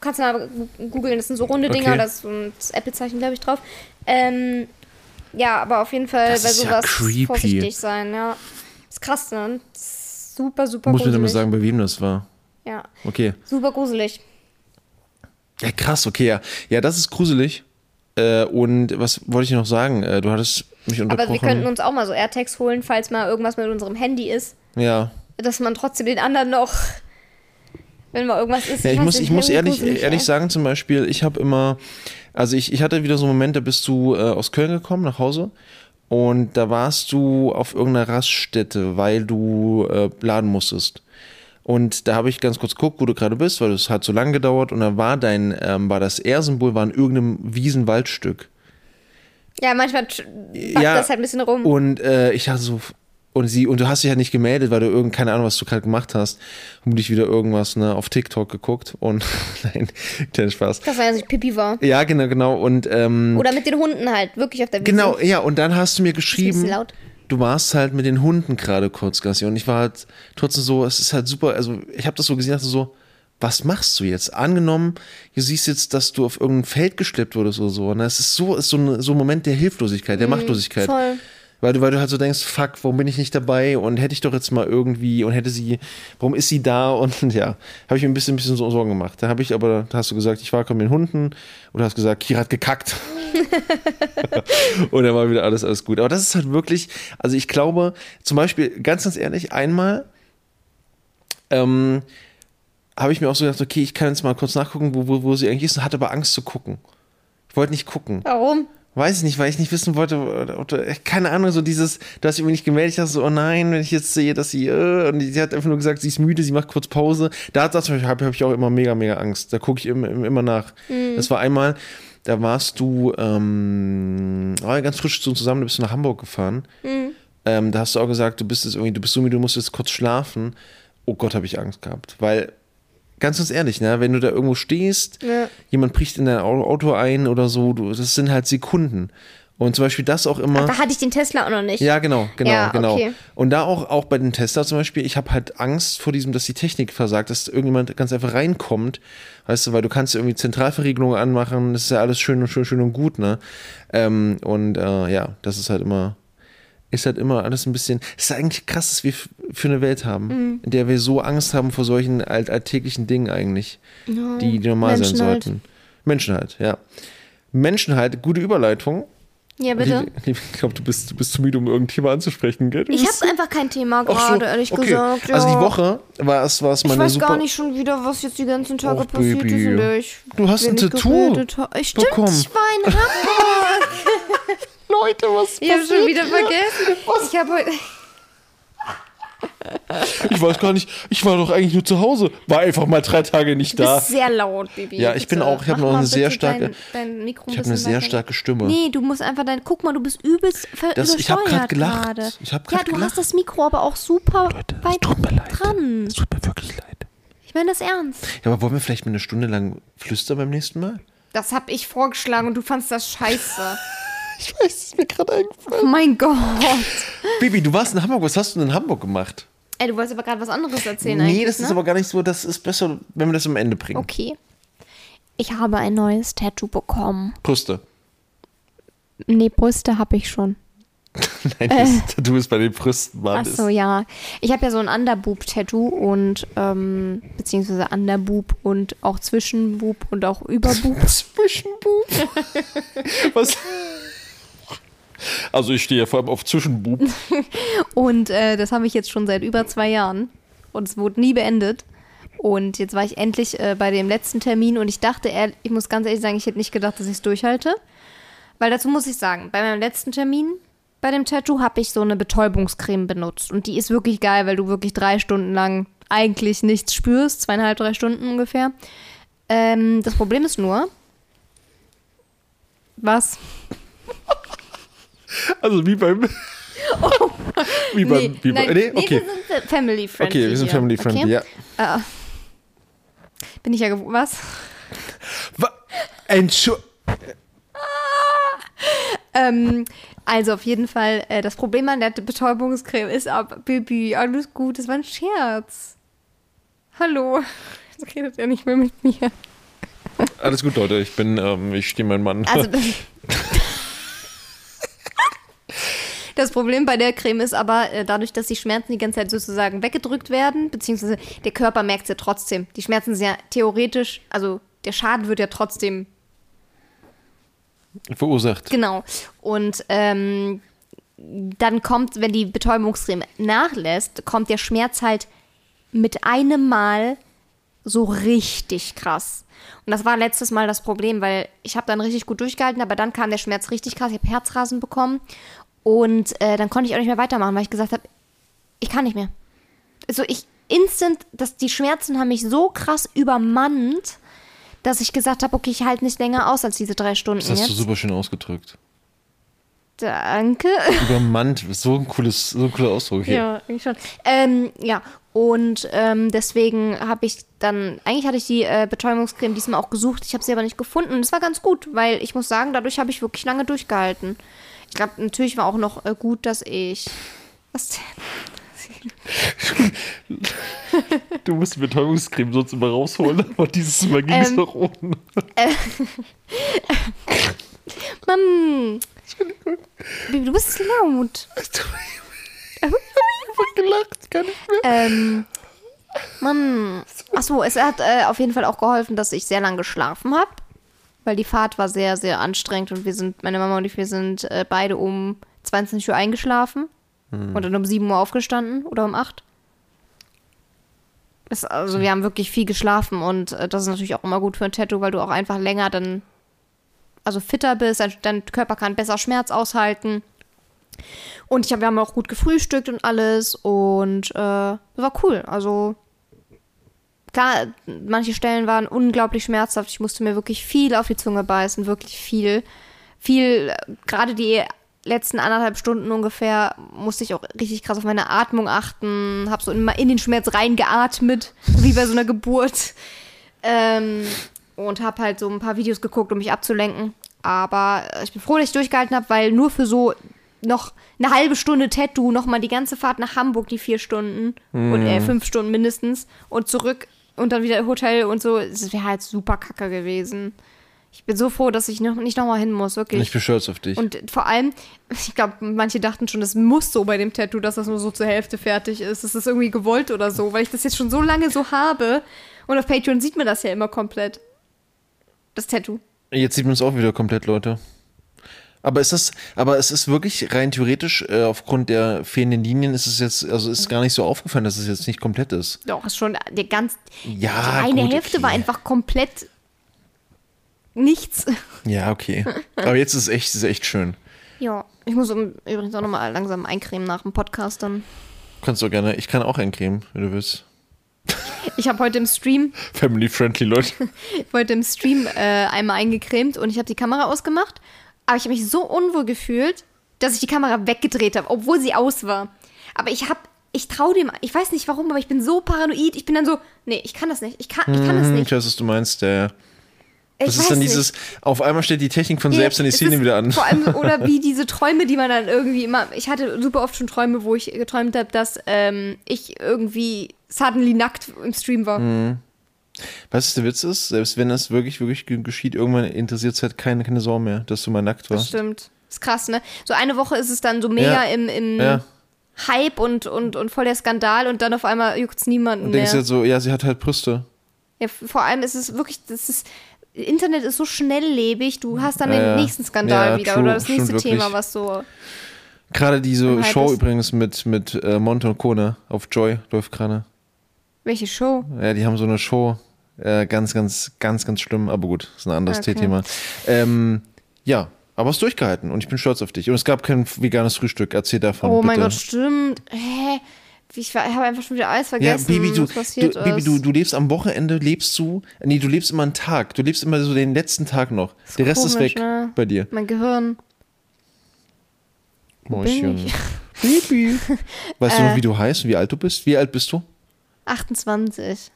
kannst mal gu- googeln, das sind so runde Dinger, Okay. da ist so ein das Apple-Zeichen, glaube ich, drauf. Ähm, ja, aber auf jeden Fall Das bei ist ja sowas creepy. vorsichtig sein, ja. Ist krass, ne? Ist super, super Muss mir gruselig. dann mal sagen, bei wem das war. Ja, Okay. super gruselig. Ja, krass, okay, ja. Ja, das ist gruselig. Äh, und was wollte ich noch sagen? Äh, du hattest mich Aber unterbrochen. wir könnten uns auch mal so AirTags holen, falls mal irgendwas mit unserem Handy ist, ja. dass man trotzdem den anderen noch, wenn mal irgendwas ist. Ja, ich weiß muss, ich muss ehrlich, ehrlich sagen, zum Beispiel, ich habe immer, also ich, ich hatte wieder so einen Moment, da bist du äh, aus Köln gekommen, nach Hause. Und da warst du auf irgendeiner Raststätte, weil du äh, laden musstest. Und da habe ich ganz kurz geguckt, wo du gerade bist, weil es hat so lange gedauert. Und da war dein, ähm, war das R-Symbol, war in irgendeinem Wiesenwaldstück. Ja, manchmal Ja, das halt ein bisschen rum. Und äh, ich dachte so, und sie, und du hast dich ja nicht gemeldet, weil du irgend, keine Ahnung, was du gerade gemacht hast. Vermutlich wieder irgendwas, ne, auf TikTok geguckt und [laughs] nein, kein Spaß. Das war ja, dass ich Pipi war. Ja, genau, genau. Und ähm, Oder mit den Hunden halt, wirklich auf der Wiese. genau, ja, und dann hast du mir Ist geschrieben, bisschen laut. Du warst halt mit den Hunden gerade kurz, Gassi. Und ich war halt trotzdem so, es ist halt super, also ich habe das so gesehen, dachte so, was machst du jetzt? Angenommen, du siehst jetzt, dass du auf irgendein Feld geschleppt wurdest oder so. Und das ist so, ist so, ein, so ein Moment der Hilflosigkeit, der Machtlosigkeit. Mhm, Voll. Weil du, weil du halt so denkst, fuck, warum bin ich nicht dabei und hätte ich doch jetzt mal irgendwie und hätte sie, warum ist sie da [laughs] und ja, habe ich mir ein bisschen, ein bisschen so Sorgen gemacht. Da habe ich aber, da hast du gesagt, ich war mit den Hunden oder hast gesagt, Kira hat gekackt. [laughs] und dann war wieder alles, alles gut. Aber das ist halt wirklich, also ich glaube, zum Beispiel, ganz, ganz ehrlich, einmal ähm, habe ich mir auch so gedacht, okay, ich kann jetzt mal kurz nachgucken, wo, wo, wo sie eigentlich ist und hatte aber Angst zu gucken. Ich wollte nicht gucken. Warum? Weiß ich nicht, weil ich nicht wissen wollte, oder, keine Ahnung, so dieses, du hast mich nicht gemeldet, ich dachte so, oh nein, wenn ich jetzt sehe, dass sie, äh, und sie hat einfach nur gesagt, sie ist müde, sie macht kurz Pause. Da hat habe hab ich auch immer mega, mega Angst. Da gucke ich immer, immer nach. Mhm. Das war einmal, da warst du ähm, ganz frisch zu uns zusammen, du bist nach Hamburg gefahren. Mhm. Ähm, da hast du auch gesagt, du bist jetzt irgendwie, du bist so müde, du musst jetzt kurz schlafen. Oh Gott, habe ich Angst gehabt, weil ganz, ganz ehrlich, ne, wenn du da irgendwo stehst, ja. jemand bricht in dein Auto ein oder so, du, das sind halt Sekunden. Und zum Beispiel das auch immer. Ach, da hatte ich den Tesla auch noch nicht. Ja, genau, genau, ja, genau. Okay. Und da auch, auch bei den Tesla zum Beispiel, ich habe halt Angst vor diesem, dass die Technik versagt, dass irgendjemand ganz einfach reinkommt, weißt du, weil du kannst irgendwie Zentralverriegelung anmachen, das ist ja alles schön und schön, schön und gut, ne? Ähm, und äh, ja, das ist halt immer, ist halt immer alles ein bisschen. Es ist eigentlich krass, dass wir für eine Welt haben, mhm. in der wir so Angst haben vor solchen alt alltäglichen Dingen eigentlich, no. die, die normal Menschen sein halt. sollten. Menschen halt, ja. Menschen halt, gute Überleitung. Ja, bitte. Ich, ich glaube, du bist, du bist zu müde, um irgendein Thema anzusprechen, gell? Ich habe einfach kein Thema gerade, so, ehrlich okay. gesagt. Ja. Also die Woche war es, war es meine Ich weiß super gar nicht schon wieder, was jetzt die ganzen Tage Och, passiert Baby. ist, ich Du hast ein Tattoo. Stimmt, oh, ich war in Hamburg. [laughs] Leute, was Ich habe schon wieder vergessen. Was? Ich habe heute. [laughs] Ich weiß gar nicht, ich war doch eigentlich nur zu Hause. War einfach mal drei Tage nicht da. Du bist sehr laut, Baby. Ja, ich bin auch, ich habe noch eine sehr starke. Dein, dein ich habe eine sehr starke Stimme. Nee, du musst einfach dein. Guck mal, du bist übelst das, Ich habe gerade gelacht. Grade. Ich hab ja, du gelacht. hast das Mikro aber auch super Leute, weit tut mir leid. dran. Es tut mir wirklich leid. Ich meine das ernst. Ja, aber wollen wir vielleicht mal eine Stunde lang flüstern beim nächsten Mal? Das habe ich vorgeschlagen und du fandst das scheiße. [laughs] Ich weiß, es ist mir gerade eingefallen. Oh mein Gott. Baby, du warst in Hamburg. Was hast du denn in Hamburg gemacht? Ey, du wolltest aber gerade was anderes erzählen nee, eigentlich. Nee, das ne? ist aber gar nicht so. Das ist besser, wenn wir das am Ende bringen. Okay. Ich habe ein neues Tattoo bekommen. Brüste. Nee, Brüste habe ich schon. [laughs] Nein, das äh. Tattoo ist bei den Brüsten, Mann. Ach so, ja. Ich habe ja so ein Underboob-Tattoo und, ähm, beziehungsweise Underboob und auch Zwischenboob und auch Überboob. [laughs] Zwischenboob? [laughs] Was? Also ich stehe ja vor allem auf Zwischenbub. [laughs] und äh, das habe ich jetzt schon seit über zwei Jahren. Und es wurde nie beendet. Und jetzt war ich endlich äh, bei dem letzten Termin und ich dachte, ich muss ganz ehrlich sagen, ich hätte nicht gedacht, dass ich es durchhalte. Weil dazu muss ich sagen, bei meinem letzten Termin bei dem Tattoo habe ich so eine Betäubungscreme benutzt. Und die ist wirklich geil, weil du wirklich drei Stunden lang eigentlich nichts spürst. Zweieinhalb, drei Stunden ungefähr. Ähm, das Problem ist nur. Was? [laughs] Also wie beim. Oh. wie beim. Nee, wie nein, bei, nee, okay. nee, wir sind family friendly. Okay, wir sind family friendly, okay? ja. Uh, bin ich ja gewohnt. Was? Entschuldigung. ähm, also auf jeden Fall, äh, das Problem an der Betäubungscreme ist aber, Baby, alles gut, das war ein Scherz. Hallo. Jetzt redet er nicht mehr mit mir. Alles gut, Leute, ich bin, ähm, ich stehe mein Mann. Also, [laughs] Das Problem bei der Creme ist aber, äh, dadurch, dass die Schmerzen die ganze Zeit sozusagen weggedrückt werden, beziehungsweise der Körper merkt es ja trotzdem. Die Schmerzen sind ja theoretisch, also der Schaden wird ja trotzdem verursacht. Genau. Und ähm, dann kommt, wenn die Betäubungscreme nachlässt, kommt der Schmerz halt mit einem Mal so richtig krass. Und das war letztes Mal das Problem, weil ich habe dann richtig gut durchgehalten, aber dann kam der Schmerz richtig krass. Ich habe Herzrasen bekommen und äh, dann konnte ich auch nicht mehr weitermachen, weil ich gesagt habe, ich kann nicht mehr. Also ich instant, dass die Schmerzen haben mich so krass übermannt, dass ich gesagt habe, okay, ich halte nicht länger aus als diese drei Stunden. Das hast jetzt. du super schön ausgedrückt. Danke. Übermannt, so ein cooles, so ein cooler Ausdruck hier. Ja, eigentlich schon. Ähm, ja, und ähm, deswegen habe ich dann, eigentlich hatte ich die äh, Betäubungscreme diesmal auch gesucht, ich habe sie aber nicht gefunden. Und es war ganz gut, weil ich muss sagen, dadurch habe ich wirklich lange durchgehalten. Ich glaube, natürlich war auch noch äh, gut, dass ich. [laughs] Was denn? [laughs] du musst die Betäubungscreme sonst immer rausholen, [laughs] aber dieses Mal ging es ähm, noch ohne. Äh, Mann, Baby, du bist laut. [laughs] Ich gelacht, kann nicht mehr. Ähm, Mann. Achso, es hat äh, auf jeden Fall auch geholfen, dass ich sehr lange geschlafen habe. Weil die Fahrt war sehr, sehr anstrengend und wir sind, meine Mama und ich, wir sind äh, beide um 22 Uhr eingeschlafen und dann um 7 Uhr aufgestanden oder um 8. Das, also wir haben wirklich viel geschlafen und äh, das ist natürlich auch immer gut für ein Tattoo, weil du auch einfach länger dann, also fitter bist, dein, dein Körper kann besser Schmerz aushalten. Und ich hab, wir haben auch gut gefrühstückt und alles und äh, war cool. Also klar, manche Stellen waren unglaublich schmerzhaft. Ich musste mir wirklich viel auf die Zunge beißen, wirklich viel. Viel, gerade die letzten anderthalb Stunden ungefähr, musste ich auch richtig krass auf meine Atmung achten, hab so in, in den Schmerz reingeatmet, [laughs] wie bei so einer Geburt. Ähm, und hab halt so ein paar Videos geguckt, um mich abzulenken. Aber äh, ich bin froh, dass ich durchgehalten habe, weil nur für so noch eine halbe Stunde Tattoo, nochmal die ganze Fahrt nach Hamburg, die vier Stunden und äh, fünf Stunden mindestens und zurück und dann wieder Hotel und so, es wäre halt super kacke gewesen. Ich bin so froh, dass ich noch, nicht nochmal hin muss, wirklich. Ich bin stolz auf dich. Und vor allem, ich glaube, manche dachten schon, das muss so bei dem Tattoo, dass das nur so zur Hälfte fertig ist. Das ist irgendwie gewollt oder so, weil ich das jetzt schon so lange so habe. Und auf Patreon sieht man das ja immer komplett. Das Tattoo. Jetzt sieht man es auch wieder komplett, Leute. Aber ist das, aber es ist wirklich rein theoretisch, äh, aufgrund der fehlenden Linien ist es jetzt, also ist gar nicht so aufgefallen, dass es jetzt nicht komplett ist. Doch, ist schon der ganz. Ja, die eine gut, Hälfte okay. war einfach komplett nichts. Ja, okay. [laughs] Aber jetzt ist es echt, ist echt schön. Ja, ich muss übrigens auch nochmal langsam eincremen nach dem Podcast dann. Kannst du gerne, ich kann auch eincremen, wenn du willst. Ich habe heute im Stream, [laughs] Family friendly, Leute. [laughs] heute im Stream äh, einmal eingecremt und ich habe die Kamera ausgemacht. Aber ich habe mich so unwohl gefühlt, dass ich die Kamera weggedreht habe, obwohl sie aus war. Aber ich habe, ich traue dem, ich weiß nicht warum, aber ich bin so paranoid. Ich bin dann so, nee, ich kann das nicht. Ich kann, ich kann das Hm, nicht. Ich weiß, was du meinst, der. Ich Das ist dann nicht. dieses, auf einmal steht die Technik von selbst in die Szene wieder an. Vor allem, oder [laughs] wie diese Träume, die man dann irgendwie immer. Ich hatte super oft schon Träume, wo ich geträumt habe, dass ähm, ich irgendwie suddenly nackt im Stream war. Hm. Weißt du, der Witz ist, selbst wenn das wirklich, wirklich ge- geschieht, irgendwann interessiert es halt keine, keine Sau mehr, dass du mal nackt Das warst. stimmt. ist krass, ne? So eine Woche ist es dann so mega Ja. im, im Ja. Hype und, und, und voll der Skandal und dann auf einmal juckt es niemanden Und mehr. denkst halt so, ja, sie hat halt Brüste. Ja, vor allem ist es wirklich, das ist, Internet ist so schnelllebig, du hast dann Ja, den nächsten Skandal wieder true, oder das nächste wirklich. Thema, was so. Gerade diese Show ist. übrigens mit, mit äh, Monte und Kone auf Joy läuft gerade. Welche Show? Ja, die haben so eine Show. Äh, ganz, ganz, ganz, ganz schlimm. Aber gut, ist ein anderes Okay. Thema. Ähm, ja, aber es ist durchgehalten und ich bin stolz auf dich. Und es gab kein veganes Frühstück. Erzähl davon. Oh bitte. mein Gott, stimmt. Hä? Ich habe einfach schon wieder alles Ja, vergessen, Baby, du, was passiert du, Baby ist. du, du lebst am Wochenende, lebst du, nee, du lebst immer einen Tag. Du lebst immer so den letzten Tag noch. Der Rest ist komisch, weg ne? bei dir. mein Gehirn. Mäuschen. Baby. [laughs] Weißt du Äh. noch, wie du heißt und wie alt du bist? Wie alt bist du? 28.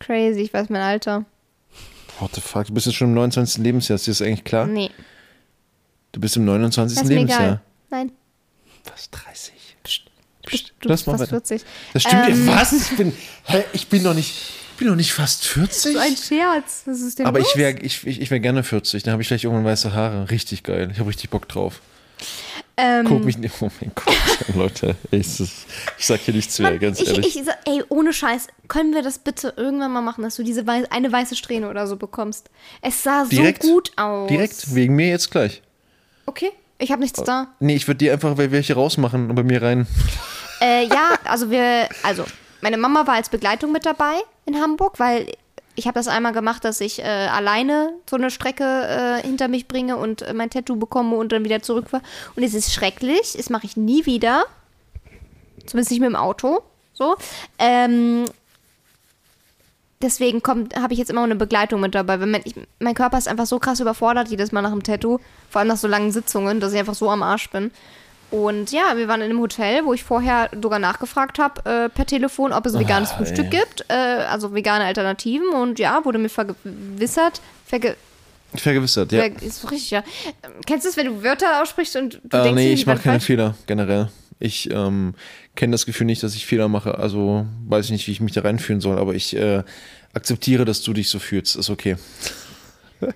Crazy, ich weiß mein Alter. What the fuck? Du bist jetzt schon im 29. Lebensjahr. Ist dir das eigentlich klar? Nee, Du bist im 29. das ist mir Lebensjahr. egal. Nein, Fast 30. du, bist- du Lass bist fast weiter. 40. Das stimmt. Ähm. Was? Ich bin, hä, ich bin noch nicht, ich bin noch nicht fast 40. So ein Scherz. Was ist denn aber los? ich wäre ich, ich, ich wär gerne 40. Dann habe ich vielleicht irgendwann weiße Haare. Richtig geil. Ich habe richtig Bock drauf. Ähm, Guck mich nicht. Oh mein Gott, Leute. Ey, ist, ich sag hier nichts mehr, Mann, ganz ich, ehrlich. ich, ey, ohne Scheiß, können wir das bitte irgendwann mal machen, dass du diese wei eine weiße Strähne oder so bekommst? Es sah Direkt? so gut aus. Direkt, wegen mir jetzt gleich. Okay, ich habe nichts da. Nee, ich würde dir einfach wel- welche rausmachen und bei mir rein. Äh, ja, also wir, also meine Mama war als Begleitung mit dabei in Hamburg, weil ich habe das einmal gemacht, dass ich äh, alleine so eine Strecke äh, hinter mich bringe und äh, mein Tattoo bekomme und dann wieder zurück war. Und es ist schrecklich, das mache ich nie wieder. Zumindest nicht mit dem Auto. So. Ähm, deswegen habe ich jetzt immer eine Begleitung mit dabei. Wenn mein, ich, mein Körper ist einfach so krass überfordert jedes Mal nach dem Tattoo, vor allem nach so langen Sitzungen, dass ich einfach so am Arsch bin. Und ja, wir waren in einem Hotel, wo ich vorher sogar nachgefragt habe äh, per Telefon, ob es veganes Ah, Frühstück ey. gibt, äh, also vegane Alternativen. Und ja, wurde mir vergewissert, verge Vergewissert, ja. ver ist richtig, ja. Kennst du es, wenn du Wörter aussprichst und du Äh, denkst, nee, ich mache keine falsch? Fehler, generell. Ich ähm, kenne das Gefühl nicht, dass ich Fehler mache. Also weiß ich nicht, wie ich mich da reinfühlen soll, aber ich äh, akzeptiere, dass du dich so fühlst. Ist okay. [laughs]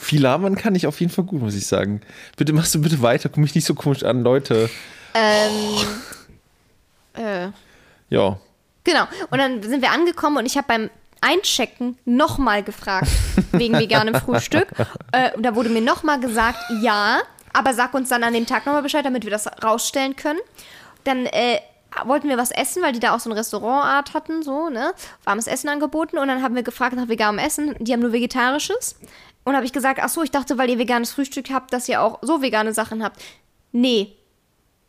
Viel labern kann ich auf jeden Fall gut, muss ich sagen. Bitte machst du bitte weiter, komm mich nicht so komisch an, Leute. Ähm, äh, Ja. genau. Und dann sind wir angekommen und ich habe beim Einchecken nochmal gefragt, wegen veganem Frühstück. [laughs] Äh, und da wurde mir nochmal gesagt, ja, aber sag uns dann an dem Tag nochmal Bescheid, damit wir das rausstellen können. Dann äh, wollten wir was essen, weil die da auch so eine Restaurantart hatten, so, ne? Warmes Essen angeboten. Und dann haben wir gefragt nach veganem Essen. Die haben nur vegetarisches. Und habe ich gesagt, ach so, ich dachte, weil ihr veganes Frühstück habt, dass ihr auch so vegane Sachen habt. Nee.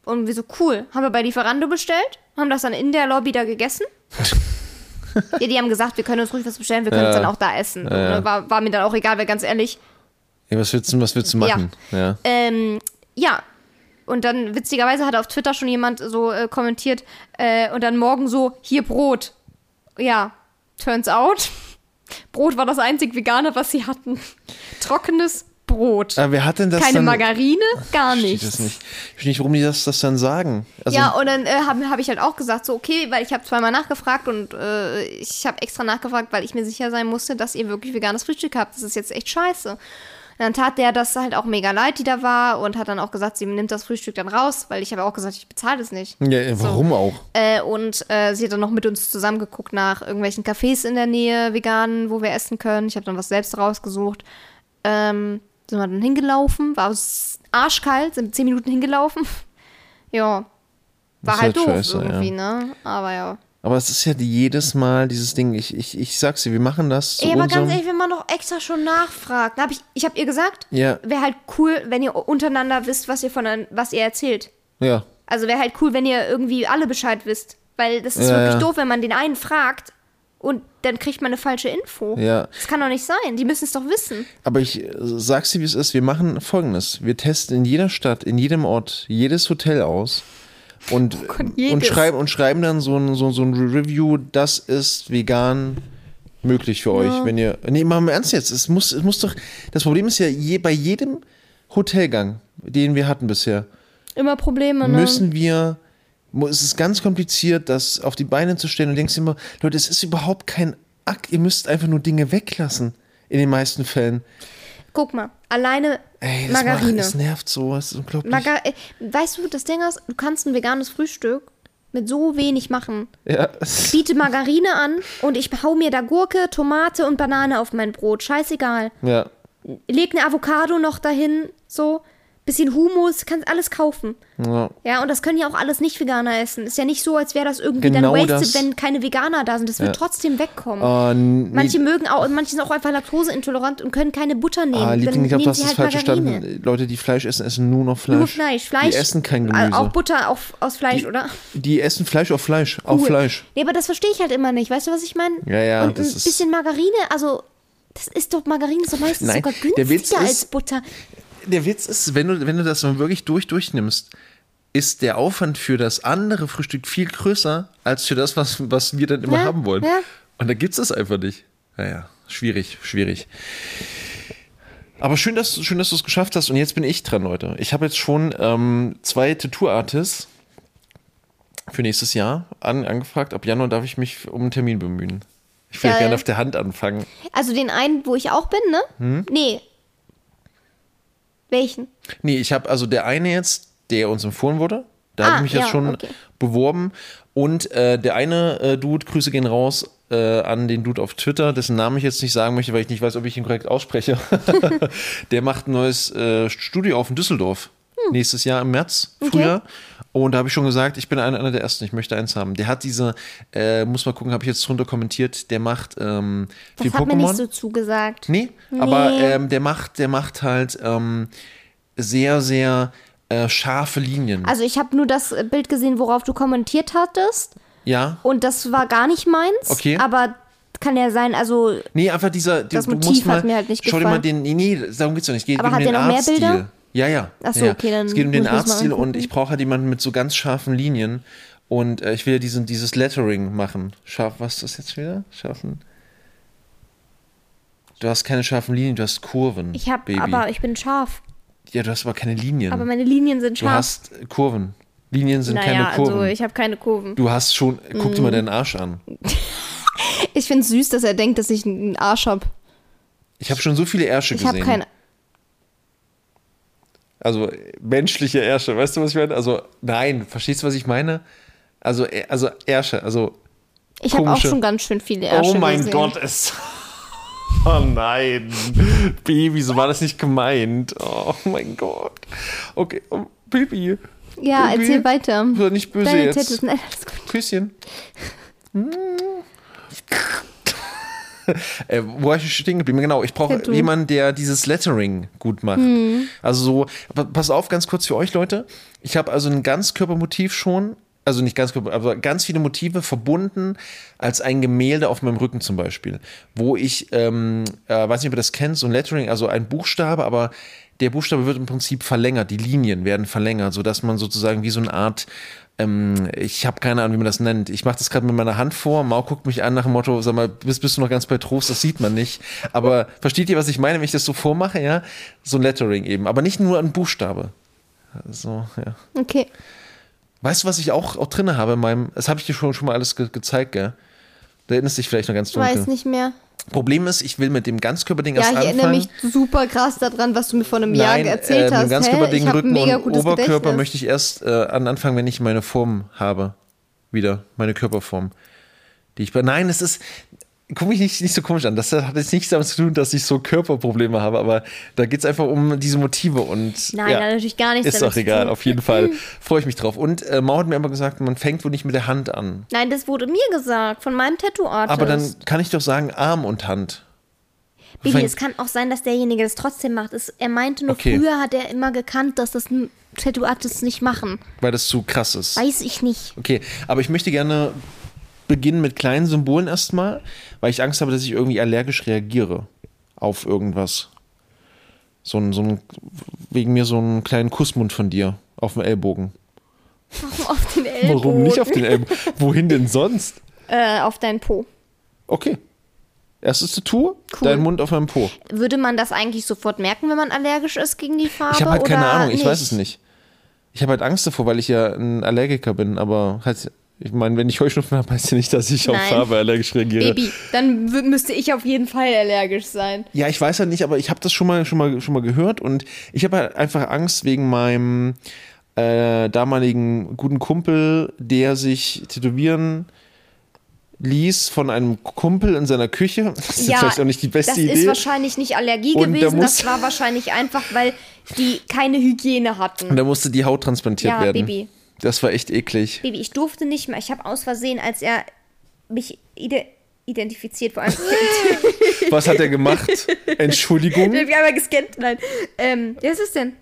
Und wir so, cool. Haben wir bei Lieferando bestellt, haben das dann in der Lobby da gegessen. [laughs] ja, die haben gesagt, wir können uns ruhig was bestellen, wir können es Ja. dann auch da essen. Ja. war, war mir dann auch egal, weil ganz ehrlich, Ey, was willst du, was willst du machen? Ja. ähm, ja. Und dann, witzigerweise, hat auf Twitter schon jemand so äh, kommentiert äh, und dann morgen so, hier Brot. Ja, turns out, Brot war das einzig Vegane, was sie hatten. Trockenes Brot. Aber wer hat denn das Keine dann? Margarine, gar Ich nichts. das nicht. Ich verstehe nicht, warum die das, das dann sagen. Also, ja, und dann äh, habe hab ich halt auch gesagt, so okay, weil ich habe zweimal nachgefragt und äh, ich habe extra nachgefragt, weil ich mir sicher sein musste, dass ihr wirklich veganes Frühstück habt. Das ist jetzt echt scheiße. Dann tat der das halt auch mega leid, die da war und hat dann auch gesagt, sie nimmt das Frühstück dann raus, weil ich habe auch gesagt, ich bezahle das nicht. ja, warum auch? Äh, und äh, sie hat dann noch mit uns zusammen geguckt nach irgendwelchen Cafés in der Nähe, veganen, wo wir essen können. Ich habe dann was selbst rausgesucht. Ähm, sind wir dann hingelaufen, war es arschkalt, sind zehn Minuten hingelaufen. [laughs] ja. War halt halt doof scheiße, irgendwie, ja. ne? Aber ja. Aber es ist ja jedes Mal dieses Ding, ich, ich, ich sag's dir, wir machen das zu Ey, aber ganz ehrlich, wenn man doch extra schon nachfragt. Hab ich ich habe ihr gesagt, Ja. wäre halt cool, wenn ihr untereinander wisst, was ihr von was ihr erzählt. ja, Also wäre halt cool, wenn ihr irgendwie alle Bescheid wisst. Weil das ist Ja, wirklich ja. doof, wenn man den einen fragt und dann kriegt man eine falsche Info. Ja. Das kann doch nicht sein. Die müssen es doch wissen. aber ich äh, sag's dir, wie es ist, wir machen folgendes. Wir testen in jeder Stadt, in jedem Ort, jedes Hotel aus und, Oh Gott, und, jedes. schreiben, und schreiben dann so ein, so, so ein Review, das ist vegan möglich für euch, wenn ihr... Nee, machen wir ernst jetzt. Es muss, es muss doch... Das Problem ist ja, je, bei jedem Hotelgang, den wir hatten bisher, Immer Probleme, ne? müssen wir, es ist ganz kompliziert, das auf die Beine zu stellen und denkst immer, Leute, es ist überhaupt kein Akt, ihr müsst einfach nur Dinge weglassen. In den meisten Fällen. Guck mal, alleine Ey, das, macht, Margarine. das nervt so, das ist unglaublich. Marga äh, weißt du, das Ding ist, du kannst ein veganes Frühstück mit so wenig machen. ja, Biete Margarine an und ich hau mir da Gurke, Tomate und Banane auf mein Brot. Scheißegal. ja. Leg eine Avocado noch dahin, so. Bisschen Humus, kannst alles kaufen. ja. Ja, und das können ja auch alles Nicht-Veganer essen. Ist ja nicht so, als wäre das irgendwie Genau dann wasted, das. wenn keine Veganer da sind. Das wird Ja. trotzdem wegkommen. Äh, nee, Manche mögen auch, manche sind auch einfach laktoseintolerant und können keine Butter nehmen. ah, Liebling, ich glaube, sie es halt falsch verstanden. Leute, die Fleisch essen, essen nur noch Fleisch. Nur Fleisch. Fleisch. Die essen kein äh, Gemüse. Auch Butter auf, aus Fleisch, Die- oder? Die essen Fleisch auf Fleisch. Auf Cool. Fleisch. Nee, aber das verstehe ich halt immer nicht. Weißt du, was ich meine? Ja, ja, Und das ein ist- bisschen Margarine, also, das ist doch, Margarine ist doch meistens Nein, sogar der Witz günstiger ist- als Butter. Der Witz ist, wenn du, wenn du das wirklich durch durchnimmst, ist der Aufwand für das andere Frühstück viel größer als für das, was, was wir dann immer Ja, haben wollen. ja. Und da gibt es das einfach nicht. Naja, schwierig, schwierig. Aber schön, dass, schön, dass du es geschafft hast. Und jetzt bin ich dran, Leute. Ich habe jetzt schon ähm, zwei Tattoo-Artists für nächstes Jahr an, angefragt. Ab Januar darf ich mich um einen Termin bemühen. Ich will Geil. gerne auf der Hand anfangen. Also den einen, wo ich auch bin, ne? Hm? Nee. Welchen? Nee, ich habe also der eine jetzt, der uns empfohlen wurde. Da Ah, habe ich mich jetzt ja, schon okay. beworben. Und äh, der eine äh, Dude, Grüße gehen raus äh, an den Dude auf Twitter, dessen Namen ich jetzt nicht sagen möchte, weil ich nicht weiß, ob ich ihn korrekt ausspreche. [laughs] der macht ein neues äh, Studio auf in Düsseldorf. Hm. Nächstes Jahr im März, Frühjahr. Und da habe ich schon gesagt, ich bin einer, einer der Ersten, ich möchte eins haben. Der hat diese, äh, muss mal gucken, habe ich jetzt drunter kommentiert, der macht ähm, Das viel hat mir Pokémon. nicht so zugesagt. Nee, aber ähm, der macht, der macht halt ähm, sehr, sehr äh, scharfe Linien. Also ich habe nur das Bild gesehen, worauf du kommentiert hattest. ja. Und das war gar nicht meins. Okay. Aber kann ja sein, also Nee, einfach dieser. Das Motiv mal, hat mir halt nicht Schau dir mal gefallen. den. Nee, nee, darum geht's doch nicht. Geht Aber um hat den der noch mehr. Bilder? Ja, ja. Ach so, ja, okay, dann Es geht um den ich Artstil und ich brauche halt jemanden mit so ganz scharfen Linien. Und äh, ich will ja diesen, dieses Lettering machen. Scharf, was ist das jetzt wieder? Scharfen. Du hast keine scharfen Linien, du hast Kurven. ich habe, Baby. aber ich bin scharf. ja, du hast aber keine Linien. Aber meine Linien sind du scharf. hast äh, Kurven. Linien sind naja, keine Kurven. also ich habe keine Kurven. Du hast schon, guck Mm. dir mal deinen Arsch an. [laughs] Ich finde es süß, dass er denkt, dass ich einen Arsch habe. Ich habe schon so viele Ärsche Ich habe gesehen. Also menschliche Ärsche, weißt du, was ich meine? Also nein, verstehst du, was ich meine? Also, also Ärsche, also Ich habe auch schon ganz schön viele Ärsche Oh mein gesehen. Gott, es. [laughs] Oh nein. Baby, so war das nicht gemeint. Oh mein Gott. Okay, oh, Baby. Ja, Baby. erzähl weiter. Sei nicht böse Deine jetzt. Tattoos. [laughs] Nein, alles gut. Küsschen. [laughs] [laughs] äh, wo war ich stehen geblieben? Genau, ich brauche Tattoo. jemanden, der dieses Lettering gut macht. Also so, pass auf, ganz kurz für euch Leute. Ich habe also ein Ganzkörpermotiv schon, also nicht ganz aber ganz viele Motive verbunden als ein Gemälde auf meinem Rücken zum Beispiel, wo ich, ähm, äh, weiß nicht, ob ihr das kennt, so ein Lettering, also ein Buchstabe, aber der Buchstabe wird im Prinzip verlängert, die Linien werden verlängert, sodass man sozusagen wie so eine Art ähm, ich habe keine Ahnung, wie man das nennt. Ich mache das gerade mit meiner Hand vor. Mau guckt mich an nach dem Motto, sag mal, bist, bist du noch ganz bei Trost? Das sieht man nicht. Aber versteht ihr, was ich meine, wenn ich das so vormache? Ja, so ein Lettering eben. Aber nicht nur ein Buchstabe. So, ja. Okay. Weißt du, was ich auch, auch drin habe in meinem, das habe ich dir schon, schon mal alles ge gezeigt, gell? Da erinnerst dich vielleicht noch ganz dunkel. Weiß nicht mehr. Problem ist, ich will mit dem Ganzkörperding Ja, erst ich anfangen. erinnere mich super krass daran, was du mir vor einem Jahr Nein, erzählt äh, hast. Mit dem Ganzkörperding? Ich Rücken und Oberkörper Gedächtnis. möchte ich erst äh, an anfangen, wenn ich meine Form habe. Wieder, meine Körperform. Die ich bei. Nein, es ist. Guck mich nicht, nicht so komisch an. Das hat jetzt nichts damit zu tun, dass ich so Körperprobleme habe, aber da geht es einfach um diese Motive und. Nein, ja, natürlich gar nichts Ist auch zu egal, auf jeden Fall. Freue ich mich drauf. Und äh, Mau hat mir immer gesagt, man fängt wohl nicht mit der Hand an. Nein, das wurde mir gesagt, von meinem Tattoo-Artist. Aber dann kann ich doch sagen, Arm und Hand. Baby, fängt- es kann auch sein, dass derjenige das trotzdem macht. Es, er meinte nur, Okay. früher hat er immer gekannt, dass das ein Tattoo-Artists nicht machen. Weil das zu krass ist. Weiß ich nicht. Okay, aber ich möchte gerne beginnen mit kleinen Symbolen erstmal, weil ich Angst habe, dass ich irgendwie allergisch reagiere auf irgendwas. So ein, so ein, wegen mir so einen kleinen Kussmund von dir auf dem Ellbogen. Warum auf den [laughs] Ellbogen? Warum nicht auf den Ellbogen? Wohin denn sonst? Äh, auf deinen Po. Okay. Erstes Tattoo, Cool. dein Mund auf meinem Po. Würde man das eigentlich sofort merken, wenn man allergisch ist gegen die Farbe? Ich habe halt keine Ahnung, ich weiß es nicht. Ich habe halt Angst davor, weil ich ja ein Allergiker bin, aber halt, ich meine, wenn ich Heuschnupfen habe, heißt ja nicht, dass ich auf Nein. Farbe allergisch reagiere. Baby, dann müsste ich auf jeden Fall allergisch sein. Ja, ich weiß ja nicht, aber ich habe das schon mal, schon mal, schon mal gehört und ich habe halt einfach Angst wegen meinem äh, damaligen guten Kumpel, der sich tätowieren ließ von einem Kumpel in seiner Küche. [laughs] Das ist jetzt vielleicht auch nicht die beste das Idee. ist wahrscheinlich nicht Allergie Und gewesen, das war wahrscheinlich einfach, weil die keine Hygiene und hatten. da musste die Haut transplantiert Ja, werden. Baby. Das war echt eklig. Baby, ich durfte nicht mehr. Ich habe aus Versehen, als er mich ide identifiziert, vor allem [laughs] Was hat er gemacht? Entschuldigung. Ich habe einmal gescannt. Nein. Ähm, wer ist es denn?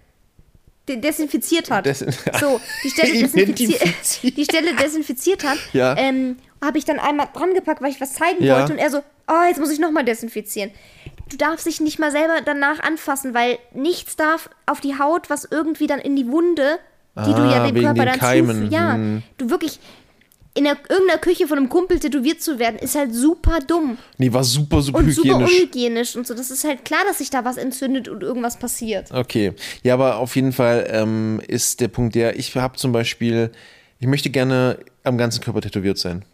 Den desinfiziert hat. Desin- so, die Stelle, [laughs] desinfiziert, die Stelle desinfiziert hat. Ja. Ähm, habe ich dann einmal dran gepackt, weil ich was zeigen Ja. wollte. Und er so, oh, jetzt muss ich nochmal desinfizieren. Du darfst dich nicht mal selber danach anfassen, weil nichts darf auf die Haut, was irgendwie dann in die Wunde, die du ja Ah, dem Körper dann Keimen. Ja, Hm. du wirklich in der, irgendeiner Küche von einem Kumpel tätowiert zu werden, ist halt super dumm Nee, war super, super und super hygienisch. unhygienisch und so. Das ist halt klar, dass sich da was entzündet und irgendwas passiert. Okay. Ja, aber auf jeden Fall ähm, ist der Punkt der, ich habe zum Beispiel, ich möchte gerne am ganzen Körper tätowiert sein.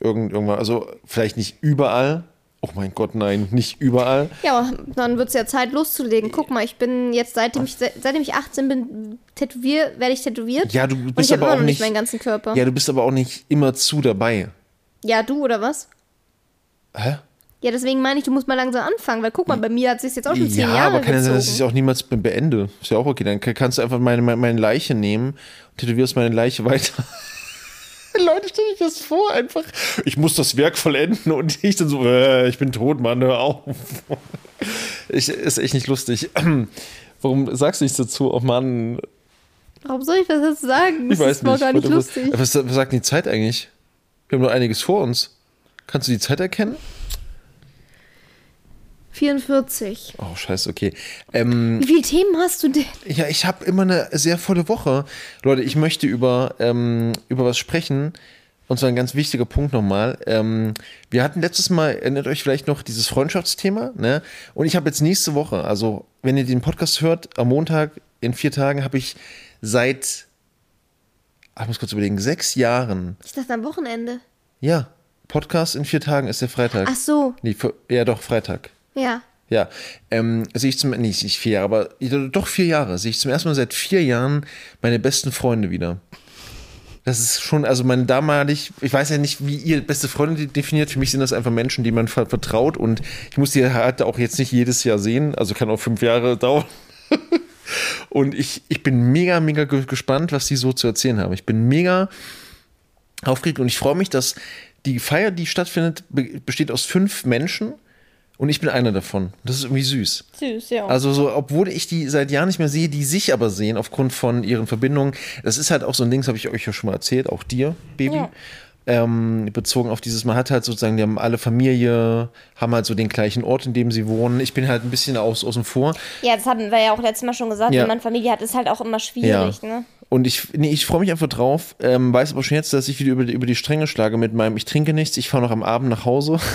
Irgend, irgendwann, also vielleicht nicht überall. Oh mein Gott, nein, nicht überall. Ja, dann wird es ja Zeit loszulegen. Guck mal, ich bin jetzt, seitdem ich, seitdem ich 18 bin, tätowier, werde ich tätowiert. Ja, du bist aber auch noch nicht. meinen ganzen Körper. Ja, du bist aber auch nicht immer zu dabei. Ja, du oder was? Hä? Ja, deswegen meine ich, du musst mal langsam anfangen, weil guck mal, bei mir hat es sich jetzt auch schon zehn Ja, Jahre aber kann ja sein, dass ich es auch niemals be- beende. Ist ja auch okay. Dann kann- kannst du einfach meine, meine, meine Leiche nehmen und tätowierst meine Leiche [laughs] weiter. [laughs] Leute, stell dich das vor, einfach. Ich muss das Werk vollenden und [laughs] ich dann so, äh, ich bin tot, Mann, hör auf. [laughs] Ich, ist echt nicht lustig. [clears throat] Warum sagst du nichts dazu? Oh Mann, Warum soll ich das jetzt sagen? Das ich weiß ist nicht. gar nicht lustig. Was, was sagt die Zeit eigentlich? Wir haben noch einiges vor uns. Kannst du die Zeit erkennen? 44. Oh, scheiße, okay. Ähm, Wie viele Themen hast du denn? Ja, ich habe immer eine sehr volle Woche. Leute, ich möchte über, ähm, über was sprechen. Und zwar ein ganz wichtiger Punkt nochmal. Ähm, wir hatten letztes Mal, erinnert euch vielleicht noch, dieses Freundschaftsthema. Ne? Und ich habe jetzt nächste Woche, also wenn ihr den Podcast hört, am Montag in vier Tagen, habe ich seit, ach, ich muss kurz überlegen, sechs Jahren, Ich dachte am Wochenende. ja, Podcast in vier Tagen ist der Freitag. Ach so, Nee, ja doch, Freitag. Ja. Ja, ähm, sehe ich zum, nee, nicht vier Jahre, aber doch vier Jahre, sehe ich zum ersten Mal seit vier Jahren meine besten Freunde wieder. Das ist schon, also meine damalig, ich weiß ja nicht, wie ihr beste Freunde definiert. Für mich sind das einfach Menschen, die man vertraut und ich muss die halt auch jetzt nicht jedes Jahr sehen, also kann auch fünf Jahre [laughs] dauern. und ich, ich bin mega, mega gespannt, was die so zu erzählen haben. Ich bin mega aufgeregt und ich freue mich, dass die Feier, die stattfindet, besteht aus fünf Menschen und ich bin einer davon. Das ist irgendwie süß. Süß, ja. Also so, obwohl ich die seit Jahren nicht mehr sehe, die sich aber sehen aufgrund von ihren Verbindungen. Das ist halt auch so ein Ding, das habe ich euch ja schon mal erzählt, auch dir, Baby. Ja. Ähm, bezogen auf dieses, man hat halt sozusagen, die haben alle Familie, haben halt so den gleichen Ort, in dem sie wohnen. Ich bin halt ein bisschen aus, außen vor. Ja, das haben wir ja auch letztes Mal schon gesagt, Ja. wenn man Familie hat, ist halt auch immer schwierig, Ja. ne? Und ich, nee, ich freue mich einfach drauf, ähm, weiß aber schon jetzt, dass ich wieder über, über die Stränge schlage mit meinem, ich trinke nichts, ich fahre noch am Abend nach Hause. [laughs]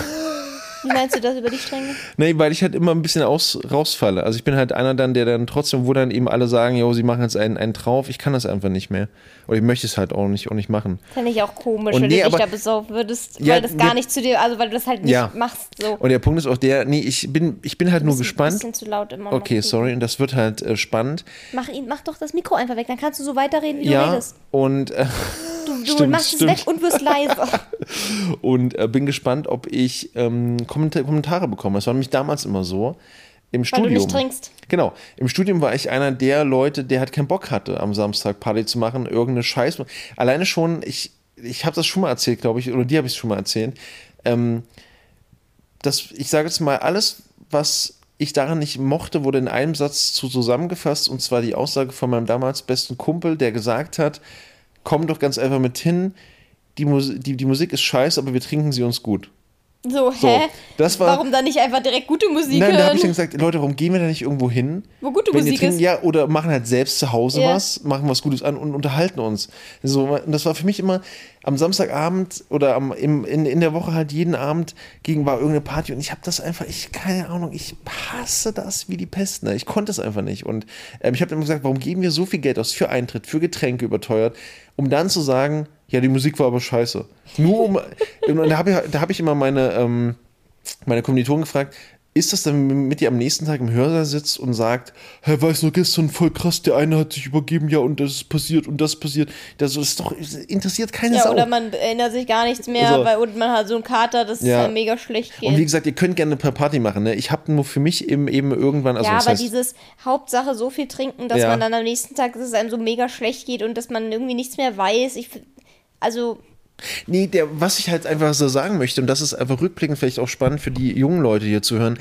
Wie meinst du das über die Stränge? Nee, weil ich halt immer ein bisschen aus, rausfalle. Also ich bin halt einer dann, der dann trotzdem, wo dann eben alle sagen, jo, sie machen jetzt einen, einen drauf, ich kann das einfach nicht mehr. Oder ich möchte es halt auch nicht, auch nicht machen. Fände ich auch komisch, Und wenn nee, du dich aber- da besaufen würdest, Ja, weil das gar wir- nicht zu dir, also weil du das halt nicht Ja. machst. So. Und der Punkt ist auch der, nee, ich bin, ich bin halt nur Ein gespannt. bisschen zu laut immer. Okay, sorry, und das wird halt äh, spannend. Mach, ihn, mach doch das Mikro einfach weg, dann kannst du so weiterreden, wie du Ja, redest. und, äh, [laughs] Du, du Stimmt, machst stimmt. es weg und wirst leise. [laughs] und äh, bin gespannt, ob ich ähm, Kommentar Kommentare bekomme. Das war nämlich damals immer so. Im Weil Studium. du nicht trinkst. Genau. Im Studium war ich einer der Leute, der halt keinen Bock hatte, am Samstag Party zu machen, irgendeine Scheiß. Alleine schon, ich, ich habe das schon mal erzählt, glaube ich, oder dir habe ich es schon mal erzählt. Ähm, das, ich sage jetzt mal, alles, was ich daran nicht mochte, wurde in einem Satz zu zusammengefasst, und zwar die Aussage von meinem damals besten Kumpel, der gesagt hat, komm doch ganz einfach mit hin, die, Mus die, die Musik ist scheiße, aber wir trinken sie uns gut. So, hä? So, das war- Warum dann nicht einfach direkt gute Musik Nein, da habe ich dann gesagt, Leute, warum gehen wir da nicht irgendwo hin? Wo gute Musik trinken, ist. Ja, oder machen halt selbst zu Hause Ja. was, machen was Gutes an und unterhalten uns. So, und das war für mich immer am Samstagabend oder am, im, in, in der Woche halt jeden Abend gegen war irgendeine Party und ich habe das einfach, ich, keine Ahnung, ich hasse das wie die Pest. Ne? Ich konnte es einfach nicht. Und ähm, ich habe immer gesagt, warum geben wir so viel Geld aus für Eintritt, für Getränke überteuert, um dann zu sagen, ja, die Musik war aber scheiße. Nur um, und da habe ich, da hab ich immer meine, ähm, meine Kommilitonen gefragt, ist das dann mit dir am nächsten Tag im Hörsaal sitzt und sagt, hey, weißt du, gestern voll krass, der eine hat sich übergeben, ja, und das ist passiert und das passiert. Das ist doch, das interessiert keine Ja, Sau. oder man erinnert sich gar nichts mehr, So. weil und man hat so einen Kater, das Ja. äh, mega schlecht geht. und wie gesagt, ihr könnt gerne eine Party machen, ne? Ich habe nur für mich eben, eben irgendwann, also ja, aber heißt, dieses Hauptsache so viel trinken, dass Ja. man dann am nächsten Tag, dass es einem so mega schlecht geht und dass man irgendwie nichts mehr weiß. Ich, also, Nee, der, was ich halt einfach so sagen möchte, und das ist einfach rückblickend vielleicht auch spannend für die jungen Leute hier zu hören,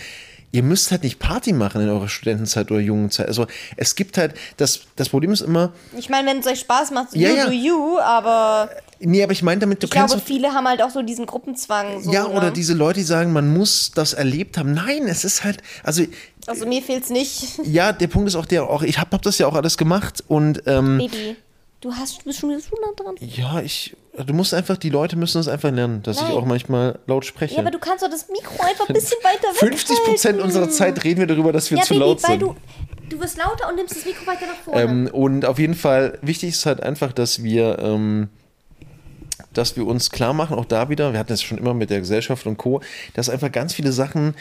ihr müsst halt nicht Party machen in eurer Studentenzeit oder jungen Zeit. Also es gibt halt, das, das Problem ist immer, ich meine, wenn es euch Spaß macht, so Ja, you ja. do you, aber nee, aber ich meine damit, du ich kannst glaube, doch, viele haben halt auch so diesen Gruppenzwang. So, ja, oder ne? diese Leute, die sagen, man muss das erlebt haben. Nein, es ist halt, also Also mir fehlt's nicht. ja, der Punkt ist auch der, auch ich habe hab das ja auch alles gemacht und ähm, Baby, du hast, du bist schon wieder so nah dran. ja, ich, du musst einfach, die Leute müssen das einfach lernen, dass ich Nein. auch manchmal laut spreche. Ja, aber du kannst doch das Mikro einfach ein bisschen weiter weg 50 Prozent unserer Zeit reden wir darüber, dass wir ja, zu Baby, laut weil sind. du, du wirst lauter und nimmst das Mikro weiter nach vorne. Ähm, und auf jeden Fall, wichtig ist halt einfach, dass wir, ähm, dass wir uns klar machen, auch da wieder, wir hatten es schon immer mit der Gesellschaft und Co., dass einfach ganz viele Sachen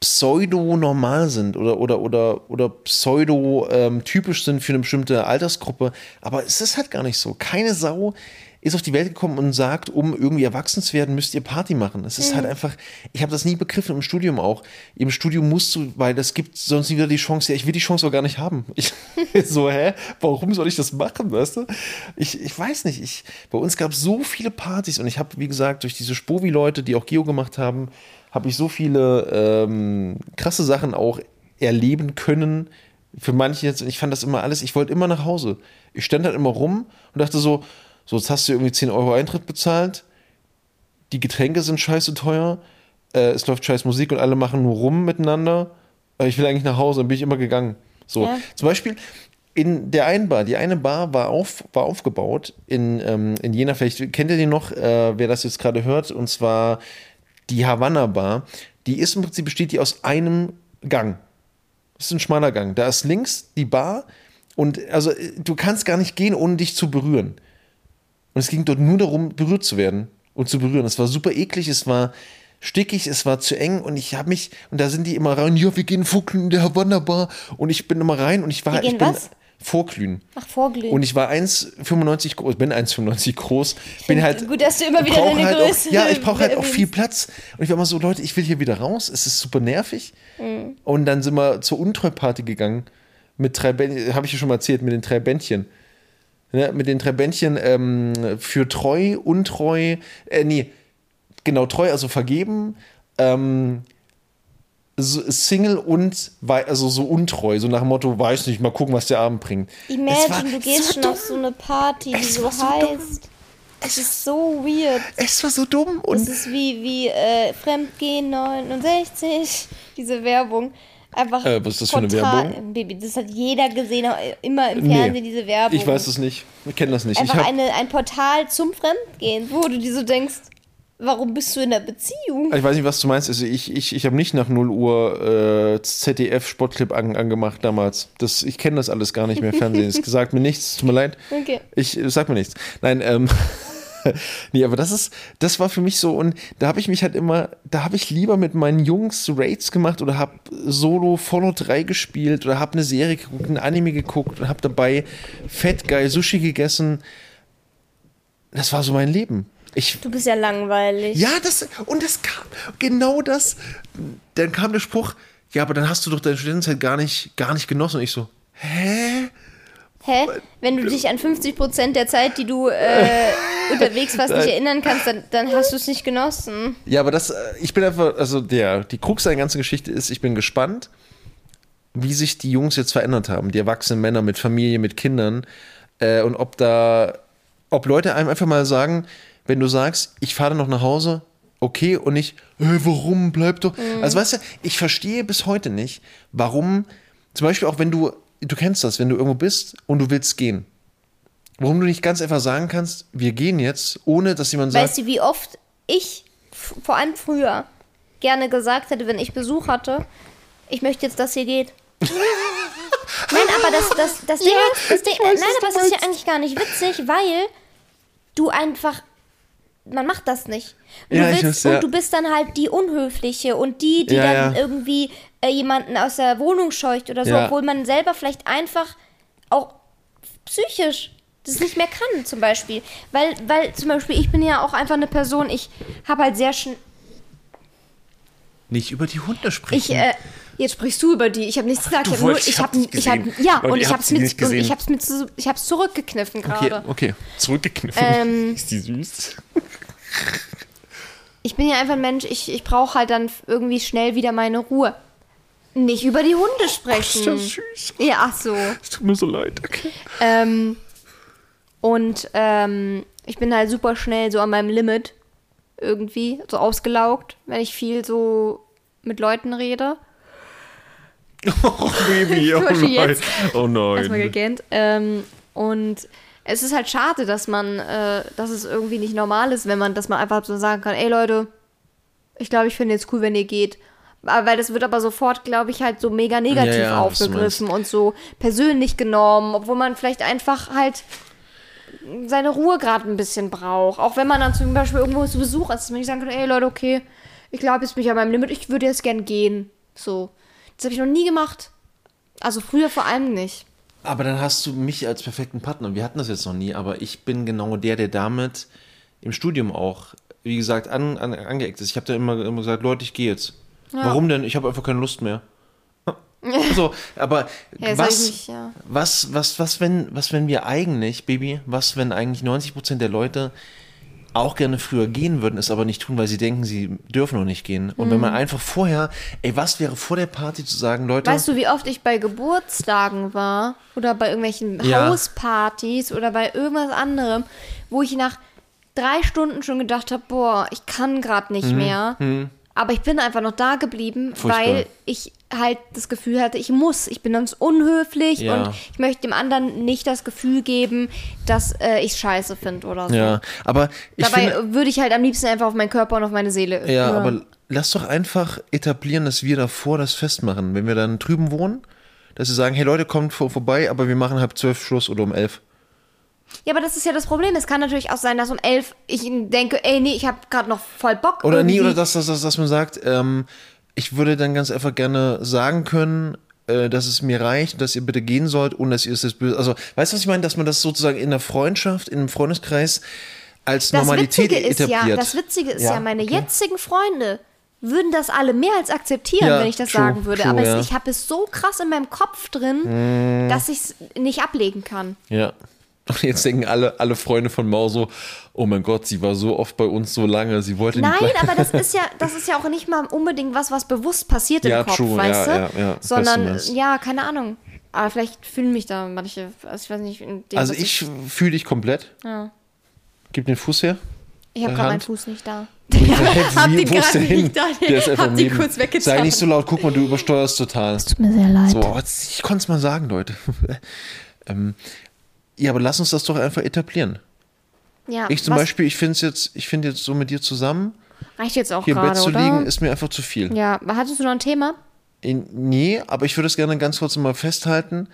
pseudo-normal sind oder, oder, oder, oder pseudo-typisch sind für eine bestimmte Altersgruppe. Aber es ist halt gar nicht so. Keine Sau ist auf die Welt gekommen und sagt, um irgendwie erwachsen zu werden, müsst ihr Party machen. Es ist halt einfach, ich habe das nie begriffen im Studium auch. Im Studium musst du, weil das gibt sonst wieder die Chance, ja, ich will die Chance auch gar nicht haben. Ich, [laughs] so, hä? Warum soll ich das machen, weißt du? Ich, ich weiß nicht. Ich, bei uns gab es so viele Partys und ich habe, wie gesagt, durch diese Spovi-Leute, die auch Geo gemacht haben, habe ich so viele ähm, krasse Sachen auch erleben können. Für manche jetzt, und ich fand das immer alles, ich wollte immer nach Hause. Ich stand halt immer rum und dachte so, so, jetzt hast du irgendwie 10 Euro Eintritt bezahlt, die Getränke sind scheiße teuer, äh, es läuft scheiß Musik und alle machen nur rum miteinander. Äh, ich will eigentlich nach Hause, dann bin ich immer gegangen. So, Ja. zum Beispiel in der einen Bar, die eine Bar war, auf, war aufgebaut in, ähm, in Jena, vielleicht kennt ihr die noch, äh, wer das jetzt gerade hört, und zwar die Havanna Bar. Die ist im Prinzip, besteht die aus einem Gang. Das ist ein schmaler Gang. Da ist links die Bar und also du kannst gar nicht gehen, ohne dich zu berühren. Und es ging dort nur darum, berührt zu werden und zu berühren. Es war super eklig, es war stickig, es war zu eng und ich habe mich, und da sind die immer rein, ja, wir gehen vorglühen in der Havanna Bar und ich bin immer rein und ich war, Wir gehen ich bin was? Vorglühen. Ach, vorglühen. Und ich war 1,95 groß, bin 1,95 groß, bin halt. gut, dass du immer wieder deine halt Größe Auch, ja, ich brauche halt auch viel Platz. Und ich war immer so, Leute, ich will hier wieder raus, es ist super nervig. Mhm. Und dann sind wir zur Untreu-Party gegangen. Mit drei Bändchen, habe ich ja schon mal erzählt, mit den drei Bändchen. Ne, mit den drei Bändchen ähm, für treu, untreu, äh, nee, genau, treu, also vergeben, ähm, Single und also so untreu, so nach dem Motto, weiß nicht, mal gucken, was der Abend bringt. Es Imagine, war du gehst so schon dumm. auf so eine Party, die Es so so dumm. heißt. Es ist so weird. Es war so dumm und ist wie, wie äh, Fremdgehen 69, diese Werbung. Einfach Äh, was ist das für eine Werbung? Baby, das hat jeder gesehen, äh, immer im Nee. Fernsehen, diese Werbung. ich weiß es nicht. Ich kenne das nicht. Ich Einfach eine, ein Portal zum Fremdgehen, wo du dir so denkst, warum bist du in einer Beziehung? ich weiß nicht, was du meinst. Also ich, ich, ich habe nicht nach 0 Uhr äh, ZDF Sportclip an, angemacht damals. Das, ich kenne das alles gar nicht mehr. Fernsehen. Es [laughs] sagt mir nichts. Tut mir leid. Okay. Ich es sagt mir nichts. Nein, ähm. [laughs] nee, aber das ist, das war für mich so und da habe ich mich halt immer, da habe ich lieber mit meinen Jungs Raids gemacht oder habe Solo Follow 3 gespielt oder habe eine Serie geguckt, ein Anime geguckt und habe dabei fett geil Sushi gegessen. Das war so mein Leben. Ich, Du bist ja langweilig. ja, das, und das kam, genau das. Dann kam der Spruch, ja, aber dann hast du doch deine Studentenzeit gar nicht, gar nicht genossen. Und ich so, hä? Hä? Wenn du dich an 50% der Zeit, die du äh, [laughs] unterwegs warst, nicht erinnern kannst, dann, dann hast du es nicht genossen. Ja, aber das, äh, ich bin einfach, also der, die Krux der ganzen Geschichte ist, ich bin gespannt, wie sich die Jungs jetzt verändert haben, die erwachsenen Männer mit Familie, mit Kindern, äh, und ob da, ob Leute einem einfach mal sagen, wenn du sagst, ich fahre noch nach Hause, okay, und nicht, hey, warum, bleib doch. Also weißt du, ich verstehe bis heute nicht, warum, zum Beispiel auch wenn du, du kennst das, wenn du irgendwo bist und du willst gehen. Warum du nicht ganz einfach sagen kannst, wir gehen jetzt, ohne dass jemand sagt, Weißt du, wie oft ich, vor allem früher, gerne gesagt hätte, wenn ich Besuch hatte, ich möchte jetzt, dass ihr geht. [laughs] Nein, aber das, das, das Ding ist, das Ding, nein, aber es ist ja eigentlich gar nicht witzig, weil du einfach, man macht das nicht. Und, Ja, du, willst, weiß, ja. und du bist dann halt die Unhöfliche und die, die Ja, dann irgendwie äh, jemanden aus der Wohnung scheucht oder so, obwohl man selber vielleicht einfach auch psychisch das nicht mehr kann, zum Beispiel. Weil, weil zum Beispiel, ich bin ja auch einfach eine Person, ich habe halt sehr schnell. Nicht über die Hunde sprechen. Ich, äh, jetzt sprichst du über die. Ich habe nichts gesagt. du ich habe ich hab's gesehen. ja, und ihr ich habe es mit, und ich habe es mit, ich habe es zurückgekniffen Okay, gerade. okay. Zurückgekniffen. Ähm, ist die süß? [laughs] Ich bin ja einfach ein Mensch. Ich, ich brauche halt dann irgendwie schnell wieder meine Ruhe. Nicht über die Hunde sprechen. Ist das süß? ja, ach so. Es tut mir so leid. Okay. Ähm, und ähm, ich bin halt super schnell so an meinem Limit irgendwie, so ausgelaugt, wenn ich viel so mit Leuten rede. Oh, [laughs] Baby, oh Beispiel nein. Oh Erstmal nein. gegähnt. Ähm, und es ist halt schade, dass man, äh, dass es irgendwie nicht normal ist, wenn man, dass man einfach so sagen kann, ey Leute, ich glaube, ich finde jetzt cool, wenn ihr geht. Aber, weil das wird aber sofort, glaube ich, halt so mega negativ Ja, ja, aufgegriffen und so persönlich genommen, obwohl man vielleicht einfach halt seine Ruhe gerade ein bisschen braucht. Auch wenn man dann zum Beispiel irgendwo zu Besuch ist, dass man nicht sagen kann, ey Leute, okay, ich glaube jetzt bin ich an meinem Limit, ich würde jetzt gern gehen. So. Das habe ich noch nie gemacht. Also früher vor allem nicht. Aber dann hast du mich als perfekten Partner. Wir hatten das jetzt noch nie, aber ich bin genau der, der damit im Studium auch, wie gesagt, an, an, angeeckt ist. Ich habe da immer, immer gesagt, Leute, ich gehe jetzt. Warum denn? Ich habe einfach keine Lust mehr. [laughs] So, aber Ja, was, ich nicht, ja. was, was, was, wenn, was, wenn wir eigentlich, Baby, was, wenn eigentlich 90% der Leute auch gerne früher gehen würden, es aber nicht tun, weil sie denken, sie dürfen noch nicht gehen. Und Mhm. wenn man einfach vorher, ey, was wäre vor der Party zu sagen, Leute, Weißt du, wie oft ich bei Geburtstagen war oder bei irgendwelchen Ja. Hauspartys oder bei irgendwas anderem, wo ich nach drei Stunden schon gedacht habe, boah, ich kann gerade nicht mehr. Aber ich bin einfach noch da geblieben. Furchtbar. weil ich halt das Gefühl hatte, ich muss. Ich bin ganz unhöflich Ja. und ich möchte dem anderen nicht das Gefühl geben, dass äh, ich scheiße finde oder so. ja, aber Dabei finde, würde ich halt am liebsten einfach auf meinen Körper und auf meine Seele Ja, hören. aber lass doch einfach etablieren, dass wir davor das festmachen. Wenn wir dann drüben wohnen, dass sie sagen, hey Leute, kommt vor, vorbei, aber wir machen halb zwölf Schluss oder um elf. Ja, aber das ist ja das Problem. Es kann natürlich auch sein, dass um elf ich denke, ey, nee, ich habe gerade noch voll Bock. Oder nie, irgendwie. oder dass, dass, dass, dass man sagt, ähm, ich würde dann ganz einfach gerne sagen können, äh, dass es mir reicht, dass ihr bitte gehen sollt und dass ihr es jetzt böse. Also, weißt du, was ich meine? Dass man das sozusagen in der Freundschaft, in einem Freundeskreis als Das Normalität Witzige ist etabliert. ja, das Witzige ist ja, Ja, meine okay. jetzigen Freunde würden das alle mehr als akzeptieren, Ja, wenn ich das true, sagen würde. true, Aber ja. ich habe es so krass in meinem Kopf drin, Mm. dass ich es nicht ablegen kann. Ja. Und jetzt denken alle, alle Freunde von Mau so, oh mein Gott, sie war so oft bei uns so lange, sie wollte Nein, nicht bleiben. aber das [laughs] ist ja, das ist ja auch nicht mal unbedingt was, was bewusst passiert im Ja, Kopf, true, weißt ja, du? ja, ja, ich Sondern, ja, keine Ahnung. Aber vielleicht fühlen mich da manche, also ich weiß nicht. in dem, Also was ich fühle dich komplett. Ja. Gib den Fuß her. Ich habe gerade meinen. Fuß nicht da. [laughs] Hab den hin? nicht da. Der ist einfach neben. kurz weggetan. Sei nicht so laut, guck mal, du übersteuerst total. Tut mir sehr leid. So, ich konnte es mal sagen, Leute. [laughs] ähm, ja, aber lass uns das doch einfach etablieren. Ja, Ich zum was- Beispiel, ich finde es jetzt, ich finde jetzt so mit dir zusammen, Reicht jetzt auch hier im Bett gerade, zu oder? liegen, ist mir einfach zu viel. ja, hattest du noch ein Thema? In, nee, aber ich würde es gerne ganz kurz mal festhalten.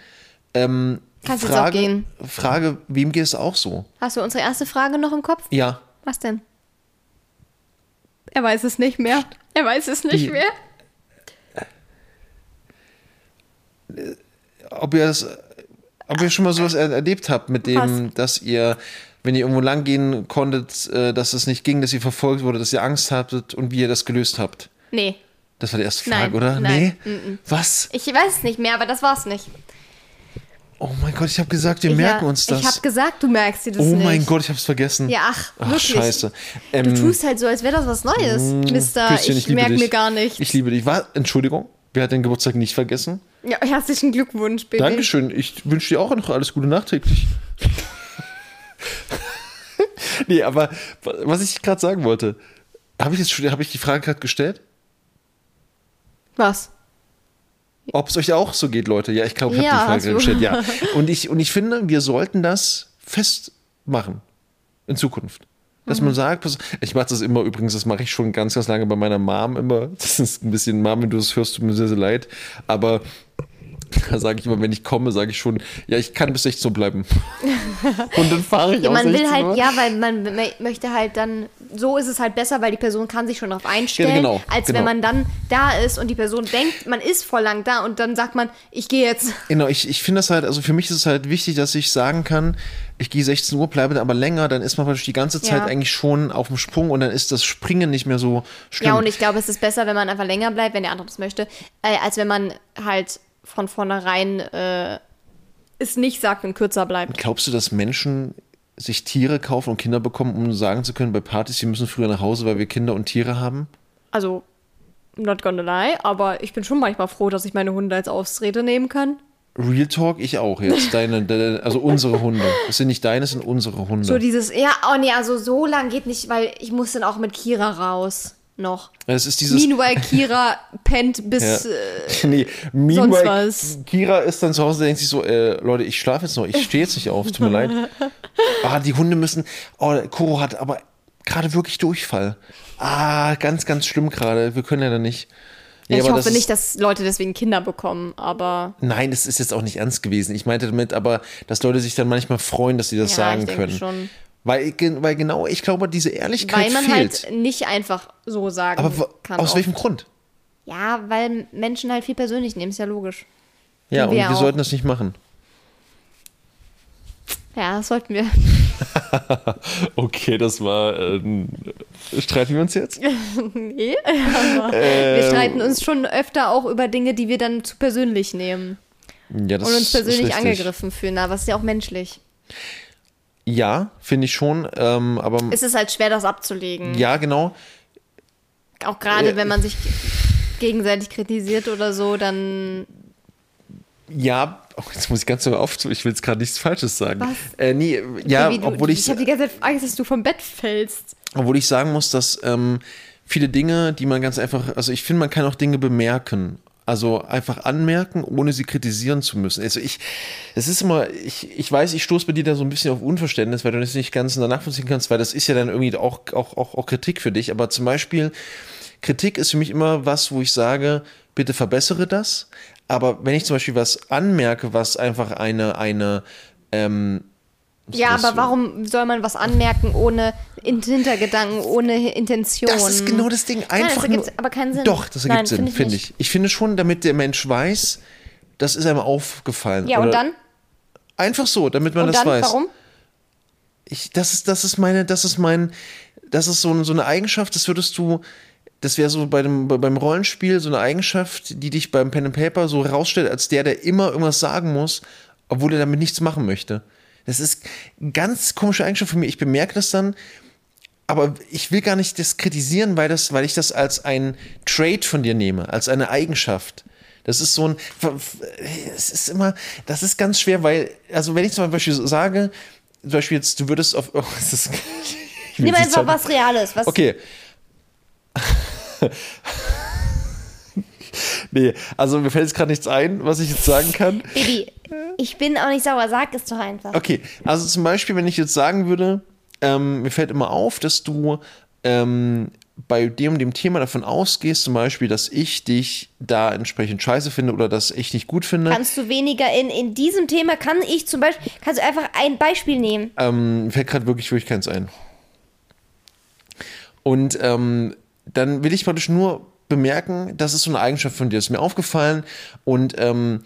Ähm, Kannst jetzt Frage, auch gehen. Frage, wem geht es auch so? Hast du unsere erste Frage noch im Kopf? Ja, Was denn? Er weiß es nicht mehr. Er weiß es nicht Die- mehr. ob ihr das, ob ihr schon mal sowas er erlebt habt mit dem, dass ihr, wenn ihr irgendwo lang gehen konntet, äh, dass es nicht ging, dass ihr verfolgt wurde, dass ihr Angst hattet und wie ihr das gelöst habt. Nee, Das war die erste Nein, Frage, oder? nein, Nee? Was? ich weiß es nicht mehr, aber das war's nicht. Oh mein Gott, ich habe gesagt, wir merken ja, uns das. Ich habe gesagt, du merkst dir das oh nicht. mein Gott, ich habe es vergessen. Ja, ach, Ach, wirklich. scheiße. Du Ähm, tust halt so, als wäre das was Neues, Mister. Küsschen, Ich, liebe merke mir gar nicht. Ich liebe dich. War, Entschuldigung, wer hat den Geburtstag nicht vergessen? Ja, herzlichen Glückwunsch, Baby. Dankeschön. Ich wünsche dir auch noch alles Gute nachträglich. [laughs] nee, aber was ich gerade sagen wollte, habe ich, jetzt schon- hab ich die Frage gerade gestellt? Was? Ob es euch auch so geht, Leute? Ja, ich glaube, ich habe Ja, die Frage gestellt. Ja. [laughs] Und ich, und ich finde, wir sollten das festmachen in Zukunft. Dass Mhm. man sagt, ich mache das immer übrigens, das mache ich schon ganz, ganz lange bei meiner Mom immer. Das ist ein bisschen, Mom, wenn du das hörst, tut mir sehr, sehr leid. Aber [laughs] da sage ich immer, wenn ich komme, sage ich schon, ja, ich kann bis 16 Uhr bleiben. [laughs] Und dann fahre ich Ja, auch man will 16 halt, Uhr. ja, weil man mö- möchte halt dann, so ist es halt besser, weil die Person kann sich schon darauf einstellen, Ja, genau, als genau. wenn man dann da ist und die Person denkt, man ist voll lang da und dann sagt man, ich gehe jetzt. Genau, ich, ich finde das halt, also für mich ist es halt wichtig, dass ich sagen kann, ich gehe 16 Uhr, bleibe aber länger, dann ist man praktisch die ganze Zeit Ja. eigentlich schon auf dem Sprung und dann ist das Springen nicht mehr so schlimm. Ja, und ich glaube, es ist besser, wenn man einfach länger bleibt, wenn der andere das möchte, äh, als wenn man halt von vornherein äh, es nicht sagt und kürzer bleibt. Glaubst du, dass Menschen sich Tiere kaufen und Kinder bekommen, um sagen zu können bei Partys, sie müssen früher nach Hause, weil wir Kinder und Tiere haben? Also, not gonna lie, aber ich bin schon manchmal froh, dass ich meine Hunde als Ausrede nehmen kann. Real Talk, ich auch jetzt. Deine, deine, also unsere Hunde. Das sind nicht deine, das sind unsere Hunde. So dieses, ja, oh nee, also so lang geht nicht, weil ich muss dann auch mit Kira raus noch. das ist dieses. Meanwhile, Kira [laughs] pennt bis. Ja. Äh, nee, meanwhile, was. Kira ist dann zu Hause, denkt sich so, äh, Leute, ich schlafe jetzt noch, ich stehe jetzt nicht auf, tut mir leid. [laughs] Ah, die Hunde müssen, oh, Koro hat aber gerade wirklich Durchfall. Ah, ganz, ganz schlimm gerade, wir können ja da nicht. Ja, ich hoffe das nicht, dass Leute deswegen Kinder bekommen, aber. Nein, das ist jetzt auch nicht ernst gewesen. Ich meinte damit aber, dass Leute sich dann manchmal freuen, dass sie das Ja, sagen können. schon. Weil, weil genau, ich glaube, diese Ehrlichkeit Weil man fehlt. halt nicht einfach so sagen aber kann. aus oft. welchem Grund? Ja, weil Menschen halt viel persönlich nehmen, ist ja logisch. Ja, und wir wir auch. sollten das nicht machen. Ja, das sollten wir. [laughs] Okay, das war. Ähm, streiten wir uns jetzt? [laughs] Nee, aber Ähm. wir streiten uns schon öfter auch über Dinge, die wir dann zu persönlich nehmen Ja, das und uns ist persönlich richtig. angegriffen fühlen, aber es ist ja auch menschlich. Ja, finde ich schon. Ähm, aber Es ist halt schwer, das abzulegen. ja, genau. Auch gerade, Äh, wenn man sich gegenseitig kritisiert oder so, dann. Ja, oh, jetzt muss ich ganz so auf. Ich will jetzt gerade nichts Falsches sagen. Was? Äh, nee, ja, wie du, obwohl ich, ich habe die ganze Zeit Angst, dass du vom Bett fällst. obwohl ich sagen muss, dass ähm, viele Dinge, die man ganz einfach, also ich finde, man kann auch Dinge bemerken. Also einfach anmerken, ohne sie kritisieren zu müssen. Also ich, es ist immer, ich, ich weiß, ich stoße bei dir da so ein bisschen auf Unverständnis, weil du das nicht ganz nachvollziehen kannst, weil das ist ja dann irgendwie auch, auch, auch, auch Kritik für dich. Aber zum Beispiel, Kritik ist für mich immer was, wo ich sage, bitte verbessere das. Aber wenn ich zum Beispiel was anmerke, was einfach eine, eine, ähm, Ja, Das- aber warum soll man was anmerken ohne In- Hintergedanken, ohne Intention? Das ist genau das Ding. Einfach das ergibt nur, aber keinen Sinn. Doch, das ergibt Nein, Sinn, finde ich ich. Ich finde schon, damit der Mensch weiß, das ist einem aufgefallen. Ja, Oder und dann? Einfach so, damit man Und das dann, weiß. warum? Ich, das ist, das ist meine, das ist mein, das ist so, so eine Eigenschaft, das würdest du, das wäre so bei dem, bei- beim Rollenspiel so eine Eigenschaft, die dich beim Pen and Paper so rausstellt, als der, der immer irgendwas sagen muss, obwohl er damit nichts machen möchte. Das ist eine ganz komische Eigenschaft von mir. Ich bemerke das dann, aber ich will gar nicht das kritisieren, weil, das, weil ich das als ein Trait von dir nehme, als eine Eigenschaft. Das ist so ein, es ist immer, das ist ganz schwer, weil, also wenn ich zum Beispiel sage, zum Beispiel jetzt, du würdest auf, [laughs] oh, das ist, ich Nimm einfach was Reales. Was Okay. [laughs] nee, also mir fällt jetzt gerade nichts ein, was ich jetzt sagen kann. Baby, ich bin auch nicht sauer. Sag es doch einfach. Okay, also zum Beispiel, wenn ich jetzt sagen würde, ähm, mir fällt immer auf, dass du ähm, bei dem dem Thema davon ausgehst, zum Beispiel, dass ich dich da entsprechend scheiße finde oder dass ich dich gut finde. Kannst du weniger in, in diesem Thema, kann ich zum Beispiel, kannst du einfach ein Beispiel nehmen. Ähm, mir fällt gerade wirklich, wirklich keins ein. Und ähm, dann will ich praktisch nur bemerken, das ist so eine Eigenschaft von dir, ist mir aufgefallen und ähm,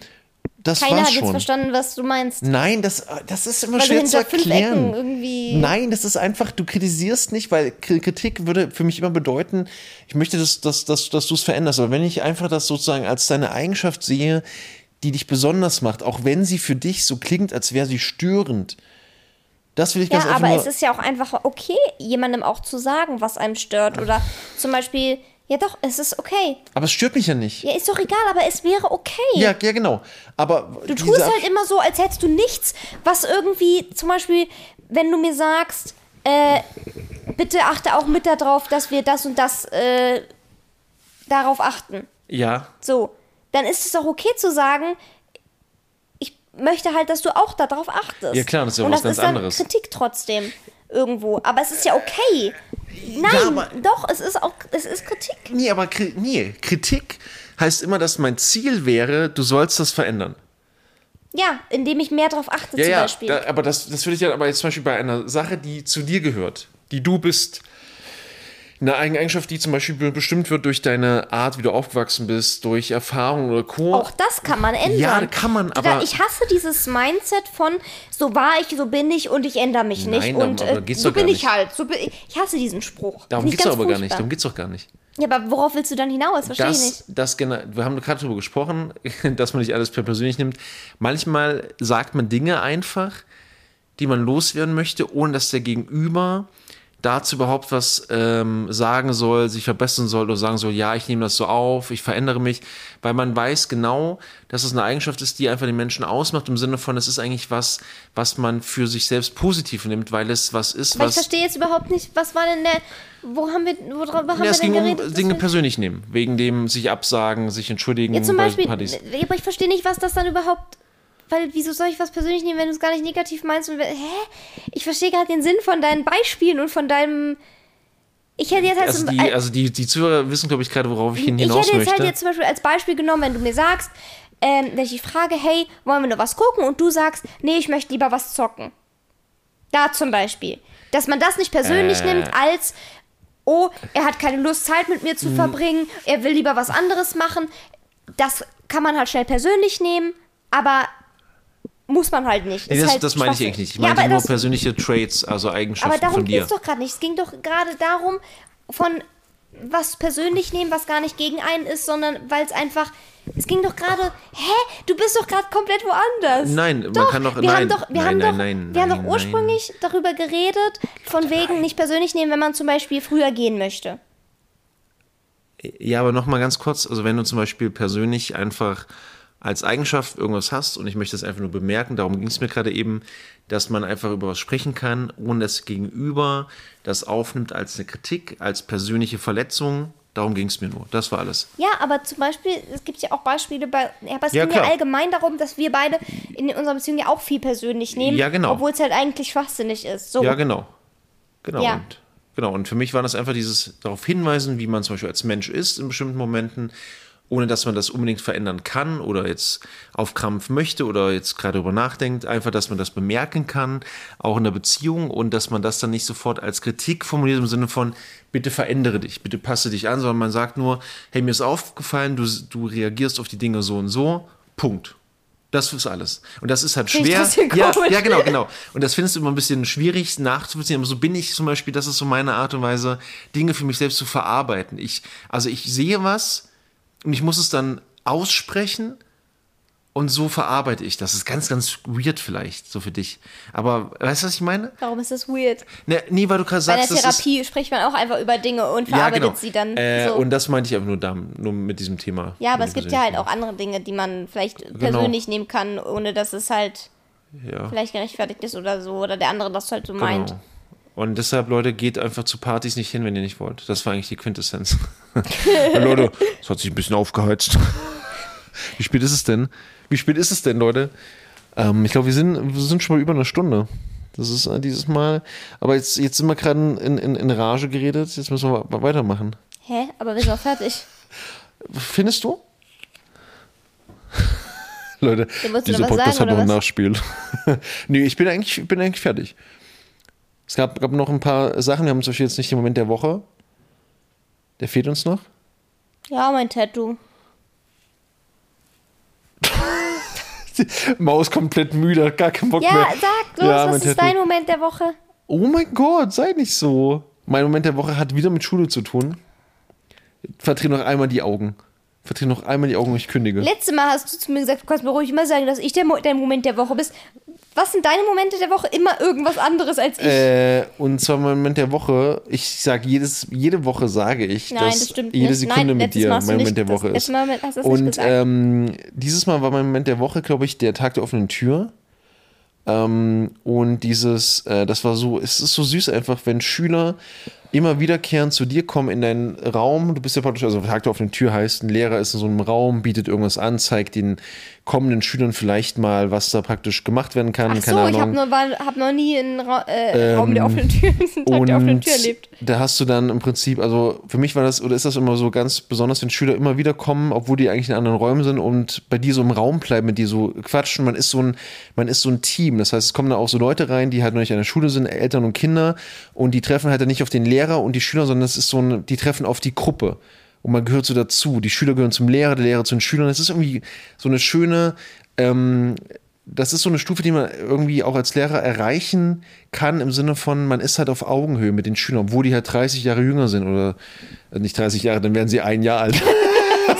das Keiner war's hat jetzt schon. verstanden, was du meinst. Nein, das, das ist immer Weil schwer zu erklären. Nein, das ist einfach, du kritisierst nicht, weil Kri- Kritik würde für mich immer bedeuten, ich möchte, dass, dass, dass, dass du es veränderst. Aber wenn ich einfach das sozusagen als deine Eigenschaft sehe, die dich besonders macht, auch wenn sie für dich so klingt, als wäre sie störend, das will ich Ja, ganz einfach aber es ist ja auch einfach okay, jemandem auch zu sagen, was einem stört. Oder zum Beispiel, ja doch, es ist okay. aber es stört mich ja nicht. Ja, ist doch egal, aber es wäre okay. Ja, ja, genau. Aber Du tust halt immer so, als hättest du nichts, was irgendwie, zum Beispiel, wenn du mir sagst, äh, bitte achte auch mit darauf, dass wir das und das äh, darauf achten. Ja, So, dann ist es doch okay zu sagen, ich möchte halt, dass du auch darauf achtest. Ja, klar, das ist ja Und was ganz anderes. Kritik trotzdem irgendwo. Aber es ist ja okay. Nein, aber- doch, es ist auch, es ist Kritik. nee, aber nee, Kritik heißt immer, dass mein Ziel wäre, du sollst das verändern. Ja, indem ich mehr darauf achte Ja, zum ja, Beispiel. da, aber das, das würde ich ja aber jetzt zum Beispiel bei einer Sache, die zu dir gehört, die du bist, eine eigene Eigenschaft, die zum Beispiel be- bestimmt wird durch deine Art, wie du aufgewachsen bist, durch Erfahrung oder Co. Auch das kann man ändern. Ja, kann man, aber- Ich hasse dieses Mindset von, so war ich, so bin ich und ich ändere mich nicht. Nein, und äh, so bin ich nicht. halt. So bin ich, ich hasse diesen Spruch. Darum ich doch ganz aber gar nicht. furchtbar. Darum geht's doch gar nicht. Ja, aber worauf willst du dann hinaus? Verstehe ich nicht. Das, das, gena- wir haben gerade darüber gesprochen, [laughs] dass man nicht alles per persönlich nimmt. Manchmal sagt man Dinge einfach, die man loswerden möchte, ohne dass der Gegenüber dazu überhaupt was ähm, sagen soll, sich verbessern soll oder sagen soll, ja, ich nehme das so auf, ich verändere mich, weil man weiß genau, dass es eine Eigenschaft ist, die einfach den Menschen ausmacht, im Sinne von, es ist eigentlich was, was man für sich selbst positiv nimmt, weil es was ist, Aber ich was... verstehe jetzt überhaupt nicht, was war denn der. Wo haben wir, worüber haben Ja, wir es denn ging geredet? um Dinge wir- persönlich nehmen, wegen dem sich absagen, sich entschuldigen ja, zum bei Beispiel, Partys. aber ich verstehe nicht, was das dann überhaupt. Weil, wieso soll ich was persönlich nehmen, wenn du es gar nicht negativ meinst? Und, hä? Ich verstehe gerade den Sinn von deinen Beispielen und von deinem. Ich hätte jetzt halt Also zum- die, also die, die Zuhörer wissen, glaube ich, gerade, worauf ich hin ich hinaus hätte jetzt möchte. halt jetzt zum Beispiel als Beispiel genommen, wenn du mir sagst, ähm, wenn ich dich frage, hey, wollen wir nur was gucken? Und du sagst, nee, ich möchte lieber was zocken. Da zum Beispiel. Dass man das nicht persönlich Äh. nimmt als, oh, er hat keine Lust, Zeit mit mir zu verbringen, er will lieber was anderes machen. Das kann man halt schnell persönlich nehmen, aber muss man halt nicht. nee, das, halt das meine ich eigentlich nicht. Ich Ja, aber nur das- persönliche Traits, also Eigenschaften aber darum von dir. geht es doch gerade nicht. Es ging doch gerade darum, von was persönlich nehmen, was gar nicht gegen einen ist, sondern weil es einfach. Es ging doch gerade. Hä? Du bist doch gerade komplett woanders. Nein, man doch, kann doch- Wir nein, haben doch, wir nein, haben nein, doch, nein, wir haben doch ursprünglich darüber geredet, von wegen nicht persönlich nehmen, wenn man zum Beispiel früher gehen möchte. Ja, aber nochmal ganz kurz, also wenn du zum Beispiel persönlich einfach als Eigenschaft irgendwas hast und ich möchte das einfach nur bemerken, darum ging es mir gerade eben, dass man einfach über was sprechen kann, ohne das Gegenüber das aufnimmt als eine Kritik, als persönliche Verletzung. Darum ging es mir nur. Das war alles. Ja, aber zum Beispiel, es gibt ja auch Beispiele bei. Ja, aber es Ja, ging ja klar. allgemein darum, dass wir beide in unserer Beziehung ja auch viel persönlich nehmen. Ja, genau. Obwohl es halt eigentlich schwachsinnig ist. So. Ja, genau. Genau. Ja. Und, genau. Und für mich war das einfach dieses darauf hinweisen, wie man zum Beispiel als Mensch ist in bestimmten Momenten ohne dass man das unbedingt verändern kann oder jetzt auf Krampf möchte oder jetzt gerade darüber nachdenkt. Einfach, dass man das bemerken kann, auch in der Beziehung und dass man das dann nicht sofort als Kritik formuliert im Sinne von, bitte verändere dich, bitte passe dich an, sondern man sagt nur, hey, mir ist aufgefallen, du, du reagierst auf die Dinge so und so, Punkt. Das ist alles. Und das ist halt schwer. Ja, ja, genau, genau. Und das findest du immer ein bisschen schwierig nachzuvollziehen. Aber so bin ich zum Beispiel, das ist so meine Art und Weise, Dinge für mich selbst zu verarbeiten. Ich, also ich sehe was und ich muss es dann aussprechen und so verarbeite ich das. Das ist ganz, ganz weird vielleicht, so für dich. Aber weißt du, was ich meine? Warum ist das weird? Ne, nee, weil du gerade Bei der sagst, das ist, Therapie spricht man auch einfach über Dinge und ja, verarbeitet genau. sie dann äh, so. Und das meinte ich einfach nur, da, nur mit diesem Thema. ja, aber es gibt ja halt auch andere Dinge, die man vielleicht Genau. persönlich nehmen kann, ohne dass es halt Ja. vielleicht gerechtfertigt ist oder so. Oder der andere das halt so meint. Und deshalb, Leute, geht einfach zu Partys nicht hin, wenn ihr nicht wollt. Das war eigentlich die Quintessenz. [laughs] Leute, es hat sich ein bisschen aufgeheizt. [laughs] Wie spät ist es denn? Wie spät ist es denn, Leute? Ähm, ich glaube, wir sind, wir sind schon mal über eine Stunde. Das ist äh, dieses Mal. Aber jetzt, jetzt sind wir gerade in, in, in Rage geredet. Jetzt müssen wir weitermachen. Hä? Aber wir sind doch fertig. Findest du? [laughs] Leute, dieser Podcast sagen, hat noch ein? Nachspiel. nee, ich bin eigentlich, ich bin eigentlich fertig. Es gab, gab noch ein paar Sachen. Wir haben zum Beispiel jetzt nicht den Moment der Woche. Der fehlt uns noch. Ja, mein Tattoo. [laughs] Maus komplett müde, hat gar keinen Bock Ja, mehr. sag los, Ja, was ist Tattoo. dein Moment der Woche? Oh mein Gott, sei nicht so. Mein Moment der Woche hat wieder mit Schule zu tun. Verdreh noch einmal die Augen. Verdreh noch einmal die Augen und ich kündige. Letztes Mal hast du zu mir gesagt, du kannst mir ruhig immer sagen, dass ich der, Mo der Moment der Woche bist. Was sind deine Momente der Woche? Immer irgendwas anderes als ich. Äh, und zwar mein Moment der Woche. Ich sage jedes, jede Woche sage ich, Nein, dass das jede nicht. Sekunde Nein, mit dir mein Moment der Woche ist. Mal hast und ähm, dieses Mal war mein Moment der Woche, glaube ich, der Tag der offenen Tür. Ähm, und dieses, äh, das war so, es ist so süß einfach, wenn Schüler immer wiederkehrend zu dir kommen in deinen Raum. Du bist ja praktisch, also Tag der offenen Tür heißt, ein Lehrer ist in so einem Raum, bietet irgendwas an, zeigt den kommenden Schülern vielleicht mal, was da praktisch gemacht werden kann. Ach so, keine ich habe noch, hab noch nie einen Ra äh, Raum der offenen Tür, [laughs] einen Tag der offenen Tür erlebt. da hast du dann im Prinzip, also für mich war das, oder ist das immer so ganz besonders, wenn Schüler immer wieder kommen, obwohl die eigentlich in anderen Räumen sind und bei dir so im Raum bleiben, mit dir so quatschen. Man ist so ein, man ist so ein Team. Das heißt, es kommen da auch so Leute rein, die halt noch nicht an der Schule sind, Eltern und Kinder, und die treffen halt dann nicht auf den Lehrer und die Schüler, sondern es ist so ein, die treffen auf die Gruppe. Und man gehört so dazu. Die Schüler gehören zum Lehrer, der Lehrer zu den Schülern. Das ist irgendwie so eine schöne, ähm, das ist so eine Stufe, die man irgendwie auch als Lehrer erreichen kann, im Sinne von, man ist halt auf Augenhöhe mit den Schülern, obwohl die halt 30 Jahre jünger sind oder äh, nicht 30 Jahre, dann wären sie ein Jahr alt, [laughs]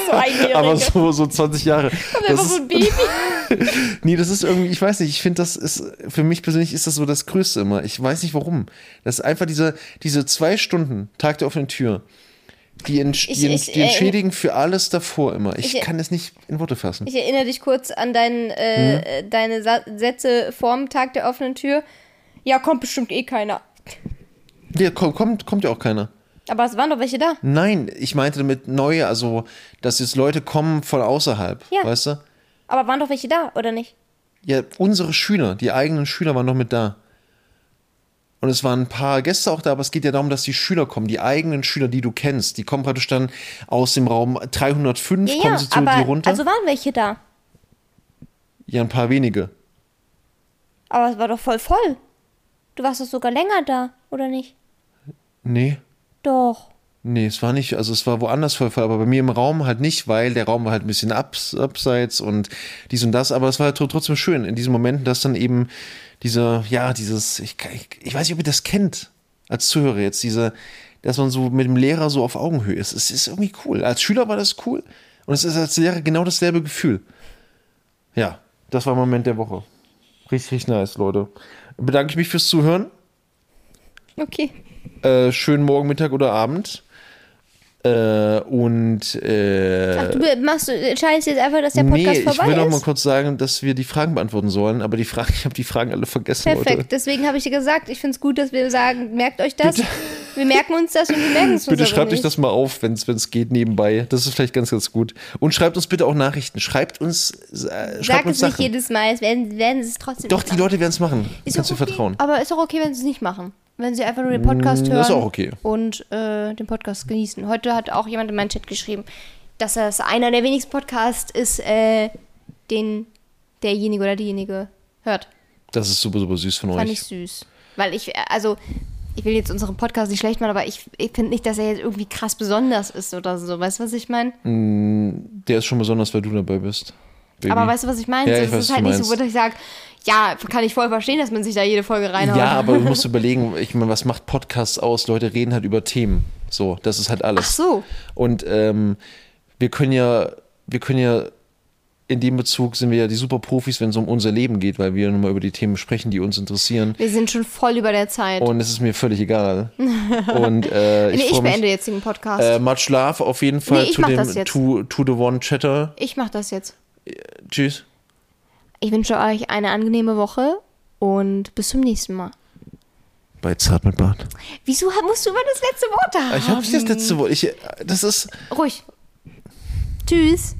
So [laughs] aber so, so 20 Jahre. Das so ist, ein Baby. [laughs] [laughs] nee, das ist irgendwie, ich weiß nicht, ich finde, das ist, für mich persönlich ist das so das Größte immer. Ich weiß nicht warum. Das ist einfach diese, diese zwei Stunden, Tag der offenen Tür, die, entsch Ich- die, ich, die äh, entschädigen für alles davor immer. Ich, ich- kann es nicht in Worte fassen. Ich erinnere dich kurz an dein, äh, Hm? deine Sa Sätze vorm Tag der offenen Tür. Ja, kommt bestimmt eh keiner. Ja, kommt, kommt, kommt ja auch keiner. Aber es waren doch welche da. Nein, ich meinte damit neue, also, dass jetzt Leute kommen von außerhalb, Ja. weißt du? Aber waren doch welche da, oder nicht? Ja, unsere Schüler, die eigenen Schüler waren noch mit da. Und es waren ein paar Gäste auch da, aber es geht ja darum, dass die Schüler kommen, die eigenen Schüler, die du kennst, die kommen praktisch dann aus dem Raum 305, Ja, kommen sie zu aber dir runter. also waren welche da. ja, ein paar wenige. Aber es war doch voll voll. Du warst doch sogar länger da, oder nicht? Nee, Doch. Nee, es war nicht, also es war woanders voll, voll, aber bei mir im Raum halt nicht, weil der Raum war halt ein bisschen abs, abseits und dies und das, aber es war halt tr- trotzdem schön in diesen Momenten, dass dann eben dieser, ja, dieses, ich, ich, ich weiß nicht, ob ihr das kennt, als Zuhörer jetzt, diese, dass man so mit dem Lehrer so auf Augenhöhe ist. Es ist irgendwie cool. Als Schüler war das cool und es ist als Lehrer genau dasselbe Gefühl. Ja, das war Moment der Woche. Richtig, richtig nice, Leute. Bedanke ich mich fürs Zuhören. Okay. Äh, schönen Morgen, Mittag oder Abend. Äh, und äh, Ach, du machst, du entscheidest jetzt einfach, dass der Podcast nee, ich vorbei will noch mal ist? kurz sagen, dass wir die Fragen beantworten sollen, aber die Fragen, [laughs] ich habe die Fragen alle vergessen, Leute. Perfekt, deswegen habe ich dir gesagt, ich finde es gut, dass wir sagen, merkt euch das. Wir merken uns das und wir merken es [laughs] uns Bitte schreibt euch nicht. das mal auf, wenn es geht nebenbei. Das ist vielleicht ganz, ganz gut. Und schreibt uns bitte auch Nachrichten. Schreibt uns, äh, schreibt Sag uns es nicht Sachen. jedes Mal, es werden, werden sie es trotzdem Doch, nicht die machen. Leute werden es machen. Ist Kannst du okay, vertrauen. Aber ist auch okay, wenn sie es nicht machen. Wenn sie einfach nur den Podcast Mm, hören okay. und äh, den Podcast genießen. Heute hat auch jemand in meinen Chat geschrieben, dass das einer der wenigsten Podcasts ist, äh, den derjenige oder diejenige hört. Das ist super, super süß von Fand euch. ich süß. Weil ich, äh, also, ich will jetzt unseren Podcast nicht schlecht machen, aber ich, ich finde nicht, dass er jetzt irgendwie krass besonders ist oder so. Weißt du, was ich meine? Der ist schon besonders, weil du dabei bist. Baby. Aber weißt du, was ich meine? Ja, es ich weiß, ist halt nicht so, meinst. wo ich sage, ja, kann ich voll verstehen, dass man sich da jede Folge reinhaut. Ja, aber du musst überlegen, ich meine, was macht Podcasts aus? Leute reden halt über Themen. So, das ist halt alles. Ach so. Und ähm, wir können ja, wir können ja, in dem Bezug sind wir ja die super Profis, wenn es um unser Leben geht, weil wir nun mal über die Themen sprechen, die uns interessieren. Wir sind schon voll über der Zeit. Und es ist mir völlig egal. Und äh, [laughs] ich, nee, ich freu mich- beende jetzt den Podcast. Äh, much love auf jeden Fall Nee, ich to, mach dem, das jetzt. to, to the one chatter. ich mache das jetzt. Tschüss. Ich wünsche euch eine angenehme Woche und bis zum nächsten Mal. Bei Zart mit Bart. Wieso musst du immer das letzte Wort haben? Ich habe das letzte Wort. Ich, das ist. Ruhig. Tschüss.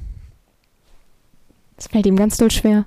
Das fällt ihm ganz doll schwer.